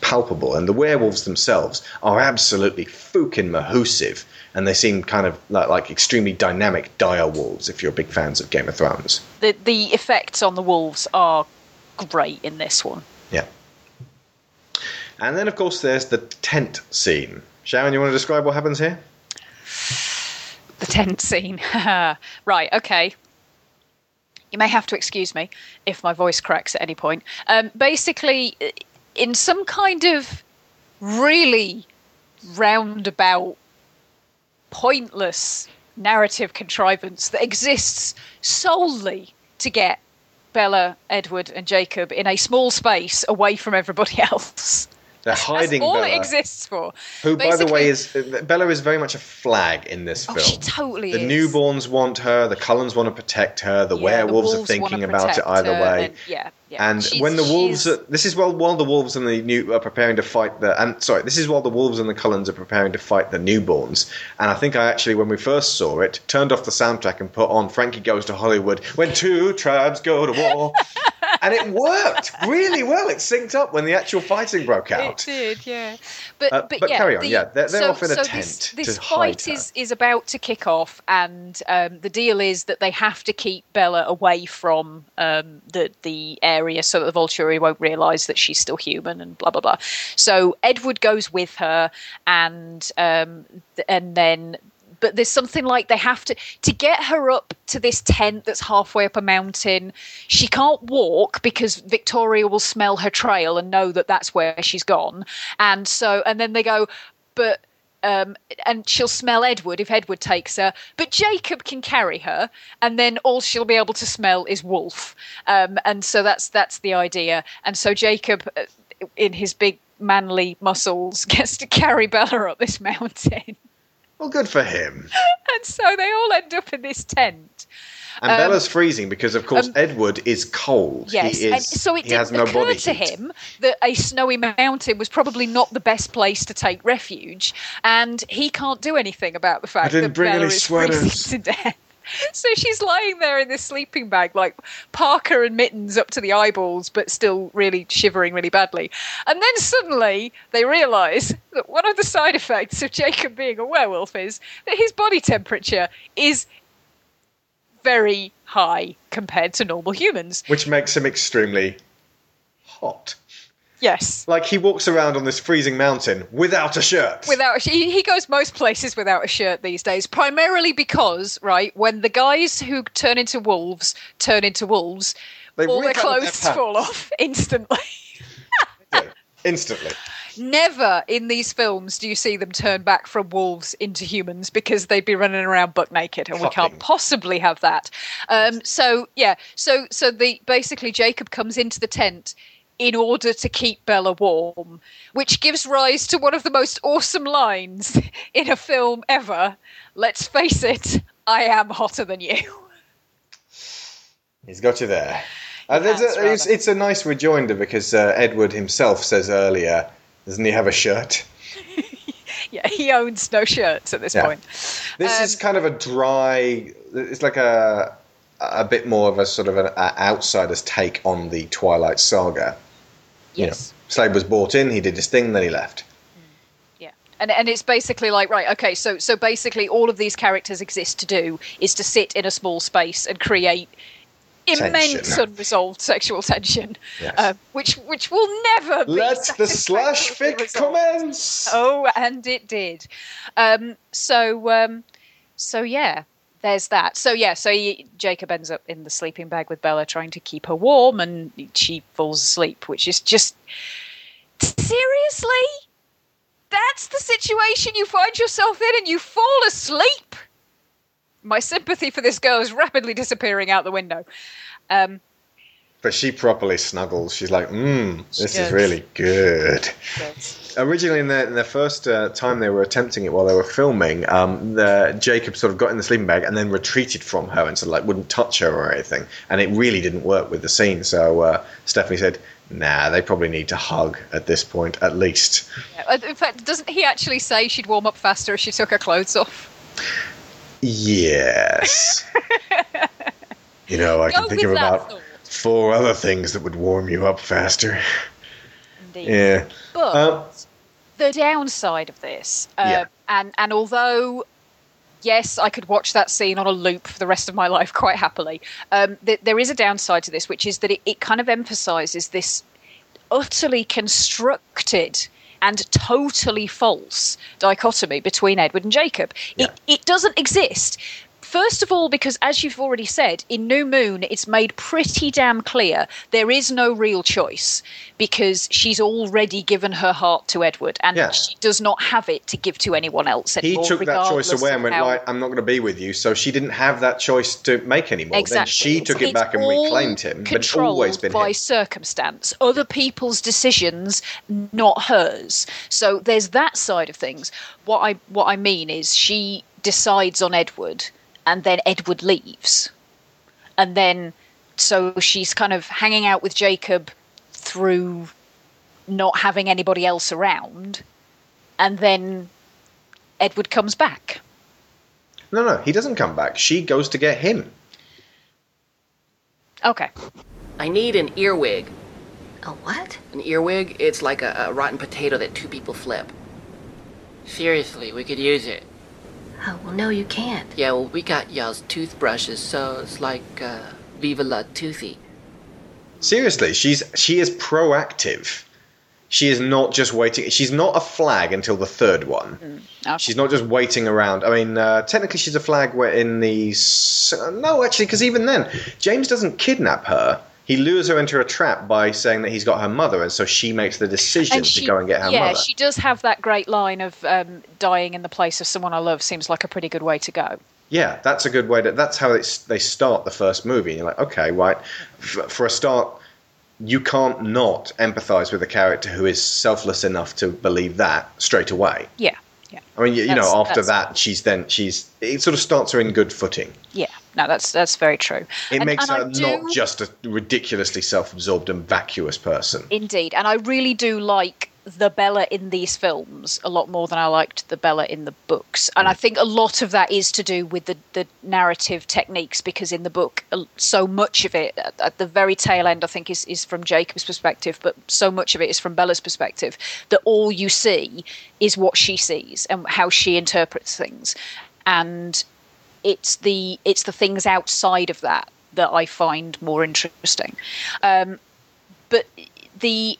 palpable. And the werewolves themselves are absolutely fucking mahoosive, and they seem kind of like, like extremely dynamic dire wolves. If you're big fans of Game of Thrones, the the effects on the wolves are great in this one. Yeah. And then, of course, there's the tent scene. Sharon, you want to describe what happens here? the tent scene. <laughs> right, okay. You may have to excuse me if my voice cracks at any point. Um, basically, in some kind of really roundabout, pointless narrative contrivance that exists solely to get Bella, Edward, and Jacob in a small space away from everybody <laughs> else. They're hiding That's all Bella, it exists for. who, by the way, is Bella is very much a flag in this Oh, film. she totally the is. newborns want her, the Cullens want to protect her, the Yeah, werewolves are wolves thinking about it either her, way. and- yeah, yeah. And She's- when the wolves, are, this is while while the wolves and the new are preparing to fight the, and sorry, this is while the wolves and the Cullens are preparing to fight the newborns. And I think I actually, when we first saw it, turned off the soundtrack and put on "Frankie Goes to Hollywood" when two tribes go to war, <laughs> and it worked really well. It synced up when the actual fighting broke out. It did, yeah. But Uh, but, but yeah, carry on, the- yeah, they're- they're so, off in a so tent This, this fight is is about to kick off, and um, the deal is that they have to keep Bella away from um, the the area so that the Volturi won't realise that she's still human and blah blah blah. So Edward goes with her, and um, and then but there's something like they have to to get her up to this tent that's halfway up a mountain she can't walk because victoria will smell her trail and know that that's where she's gone and so and then they go but um, and she'll smell Edward if Edward takes her, but Jacob can carry her, and then all she'll be able to smell is Wolf, um, and so that's that's the idea. And so Jacob, uh, in his big manly muscles, <laughs> gets to carry Bella up this mountain. Well, good for him. and so they all end up in this tent. And Um, Bella's freezing because, of course, um, Edward is cold. Yes, he is. and so it didn't no occur to heat. him that a snowy mountain was probably not the best place to take refuge, and he can't do anything about the fact didn't that bring Bella any is freezing to death. <laughs> So she's lying there in this sleeping bag, like Parker and mittens up to the eyeballs, but still really shivering really badly. And then suddenly they realise that one of the side effects of Jacob being a werewolf is that his body temperature is very high compared to normal humans. Which makes him extremely hot. Yes. Like he walks around on this freezing mountain without a shirt. Without a he, he goes most places without a shirt these days, primarily because right when the guys who turn into wolves turn into wolves, They all their out their clothes fall off <laughs> instantly. Instantly. Never in these films do you see them turn back from wolves into humans because they'd be running around buck naked, and we can't possibly have that. Um, so yeah, so so the basically Jacob comes into the tent in order to keep Bella warm, which gives rise to one of the most awesome lines <laughs> in a film ever. Let's face it, I am hotter than you. <laughs> He's got you there. Uh, a, it's, it's a nice rejoinder because uh, Edward himself says earlier, doesn't he have a shirt? <laughs> Yeah, he owns no shirts at this Yeah. point. This Um, is kind of a dry. It's like a a bit more of a sort of an outsider's take on the Twilight Saga. You know, Yes. Slade was brought in, he did his thing, then he left. Yeah. And, and it's basically like right okay so so basically all of these characters exist to do is to sit in a small space and create immense Tension. unresolved <laughs> sexual tension Yes. uh, which which will never be Let the slash fic resolved. commence. oh and it did um so um so yeah there's that. So yeah so he, jacob ends up in the sleeping bag with bella trying to keep her warm and she falls asleep which is just seriously? That's the situation you find yourself in and you fall asleep? My sympathy for this girl is rapidly disappearing out the window. Um But she properly snuggles. She's like, mmm, this is really good. Originally, in the, in their first uh, time they were attempting it while they were filming, um, the, Jacob sort of got in the sleeping bag and then retreated from her and sort of like wouldn't touch her or anything. And it really didn't work with the scene. So uh, Stephenie said, nah, they probably need to hug at this point, at least. yeah. in fact doesn't he actually say she'd warm up faster if she took her clothes off Yes. <laughs> you know, I Go can think of about thought. four other things that would warm you up faster. Indeed. Yeah. But Um, the downside of this, uh, Yeah. and and although yes, I could watch that scene on a loop for the rest of my life quite happily, um, th- there is a downside to this, which is that it, it kind of emphasises this utterly constructed and totally false dichotomy between Edward and Jacob. It, it doesn't exist. First of all, because as you've already said, in New Moon, it's made pretty damn clear there is no real choice because she's already given her heart to Edward and Yeah. she does not have it to give to anyone else anymore. He took that choice away and went, how- like, I'm not going to be with you. So she didn't have that choice to make anymore. Then Exactly. she took it back and reclaimed him. But it's always been by him. circumstance, other people's decisions, not hers. So there's that side of things. What I what I mean is she decides on Edward, and then Edward leaves, and then so she's kind of hanging out with Jacob through not having anybody else around, and then Edward comes back. No, no, he doesn't come back. She goes to get him. Okay. I need an earwig. A what? An earwig? It's like a, a rotten potato that two people flip. Seriously, we could use it. Oh, well, no, you can't. Yeah, well, we got y'all's toothbrushes, so it's like uh, Viva la Toothy. Seriously, she's she is proactive. She is not just waiting. She's not a flag until the third one. Okay. She's not just waiting around. I mean, uh, technically, she's a flag where in the s- no, actually, because even then, James doesn't kidnap her. He lures her into a trap by saying that he's got her mother, and so she makes the decision to go and get her yeah, mother. Yeah, she does have that great line of um, dying in the place of someone I love seems like a pretty good way to go. Yeah, that's a good way to. That's how it's, they start the first movie. And you're like, okay, right. For, for a start, you can't not empathise with a character who is selfless enough to believe that straight away. Yeah, I mean, you, you know, after that, she's then she's it sort of starts her in good footing. yeah. No, that's that's very true. It And- makes and her do- not just a ridiculously self-absorbed and vacuous person. Indeed, and I really do like the Bella in these films a lot more than I liked the Bella in the books, and I think a lot of that is to do with the the narrative techniques because in the book, so much of it at- at the very tail end, I think, is is from Jacob's perspective, but so much of it is from Bella's perspective that all you see is what she sees and how she interprets things, and it's the it's the things outside of that that I find more interesting. Um, but the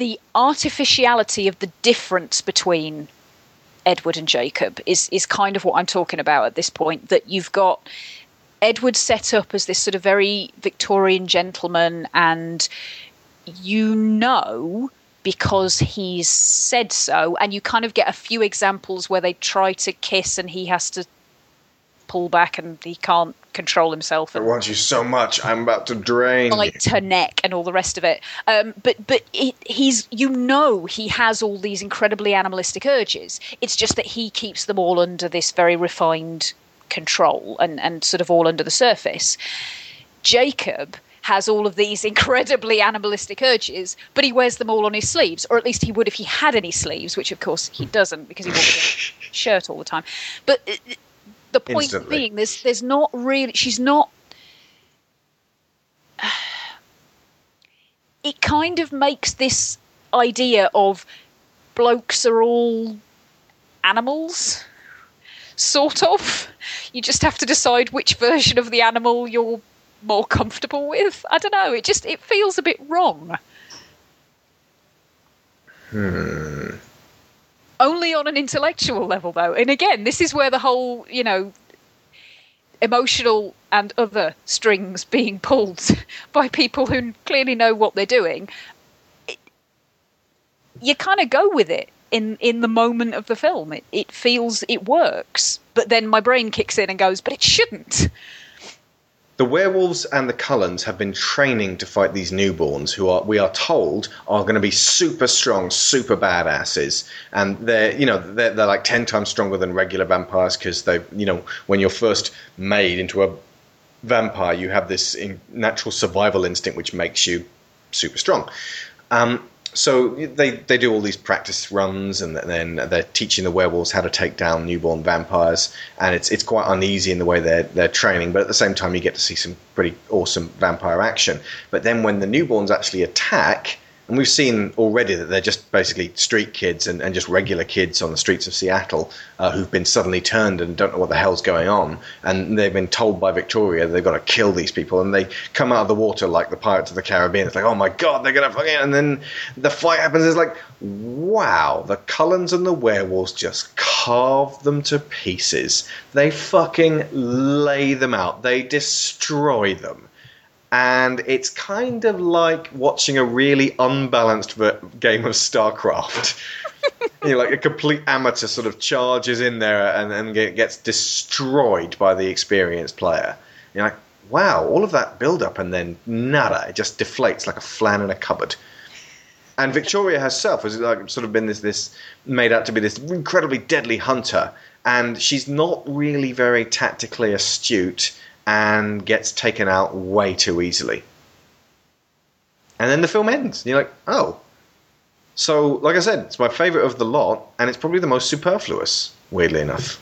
the artificiality of the difference between Edward and Jacob is is kind of what I'm talking about at this point. That you've got Edward set up as this sort of very Victorian gentleman, and you know because he's said so, and you kind of get a few examples where they try to kiss and he has to pull back and he can't control himself. I And want you so much. I'm about to drain like her neck and all the rest of it. Um, but but it, he's you know he has all these incredibly animalistic urges. It's just that he keeps them all under this very refined control and and sort of all under the surface. Jacob has all of these <laughs> incredibly animalistic urges, but he wears them all on his sleeves, or at least he would if he had any sleeves, which of course he doesn't because he wears a <laughs> shirt all the time. But uh, the point Instantly. being, there's there's not really she's not <sighs> it kind of makes this idea of blokes are all animals sort of. You just have to decide which version of the animal you're more comfortable with. I don't know it just it feels a bit wrong hmm. Only on an intellectual level though. And again this is where the whole you know emotional and other strings being pulled <laughs> by people who clearly know what they're doing. It, you kind of go with it in in the moment of the film. It, it feels it works. But then my brain kicks in and goes but it shouldn't The werewolves and the Cullens have been training to fight these newborns, who are we are told are going to be super strong, super badasses, and they're you know they're, they're like ten times stronger than regular vampires because they you know when you're first made into a vampire, you have this natural survival instinct which makes you super strong. Um, so they they do all these practice runs, and then they're teaching the werewolves how to take down newborn vampires, and it's it's quite uneasy in the way they're they're training, but at the same time you get to see some pretty awesome vampire action. But then when the newborns actually attack, And we've seen already that they're just basically street kids and, and just regular kids on the streets of Seattle uh, who've been suddenly turned and don't know what the hell's going on. And they've been told by Victoria they've got to kill these people. And they come out of the water like the Pirates of the Caribbean. It's like, oh my god, they're going to fucking. And then the fight happens. It's like, wow, the Cullens and the werewolves just carve them to pieces. They fucking lay them out, they destroy them and it's kind of like watching a really unbalanced game of StarCraft. <laughs> you know, like a complete amateur sort of charges in there and then gets destroyed by the experienced player. You're like, wow, all of that build up and then nada, it just deflates like a flan in a cupboard. And Victoria herself has like sort of been this this made out to be this incredibly deadly hunter, and she's not really very tactically astute and gets taken out way too easily. And then the film ends. You're like, oh. So, like I said, it's my favourite of the lot, and it's probably the most superfluous, weirdly enough.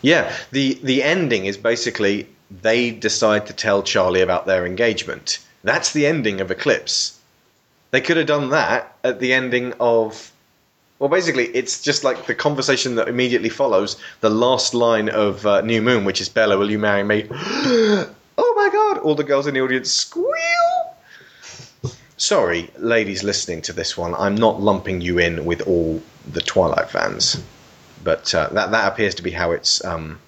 Yeah, the, the ending is basically they decide to tell Charlie about their engagement. That's the ending of Eclipse. They could have done that at the ending of well, basically, it's just like the conversation that immediately follows the last line of uh, New Moon, which is Bella, will you marry me? <gasps> oh my god! All the girls in the audience squeal. Sorry, ladies listening to this one, I'm not lumping you in with all the Twilight fans, but uh, that that appears to be how it's um,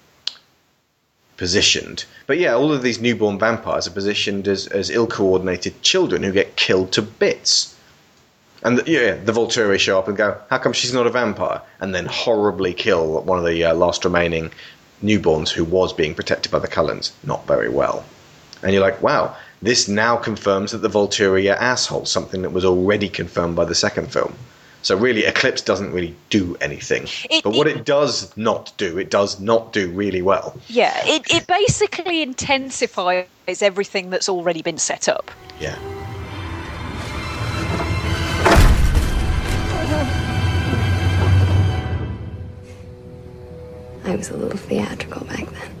positioned. But yeah, all of these newborn vampires are positioned as, as ill coordinated children who get killed to bits. And the, yeah, the Volturi show up and go, "How come she's not a vampire?" And then horribly kill one of the uh, last remaining newborns who was being protected by the Cullens. Not very well. And you're like, "Wow, this now confirms that the Volturi are assholes." Something that was already confirmed by the second film. So really, Eclipse doesn't really do anything. It, but what it, it, does not do, it does not do really well. Yeah, it, it basically intensifies everything that's already been set up. Yeah. I was a little theatrical back then.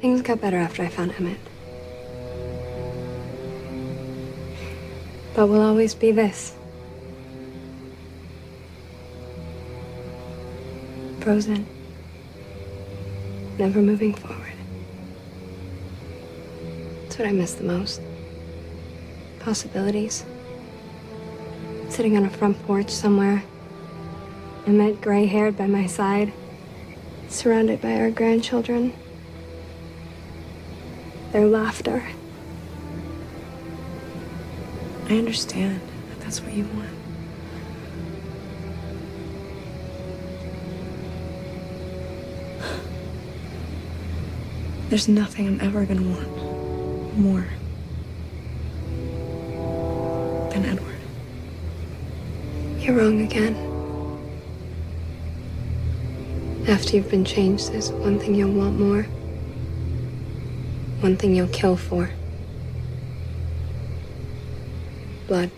Things got better after I found Emmett. But we'll always be this. Frozen. Never moving forward. That's what I miss the most possibilities. Sitting on a front porch somewhere, Emmett gray haired by my side, surrounded by our grandchildren, their laughter. I understand that that's what you want. There's nothing I'm ever gonna want more. Edward. You're wrong again. After you've been changed, there's one thing you'll want more. One thing you'll kill for. Blood.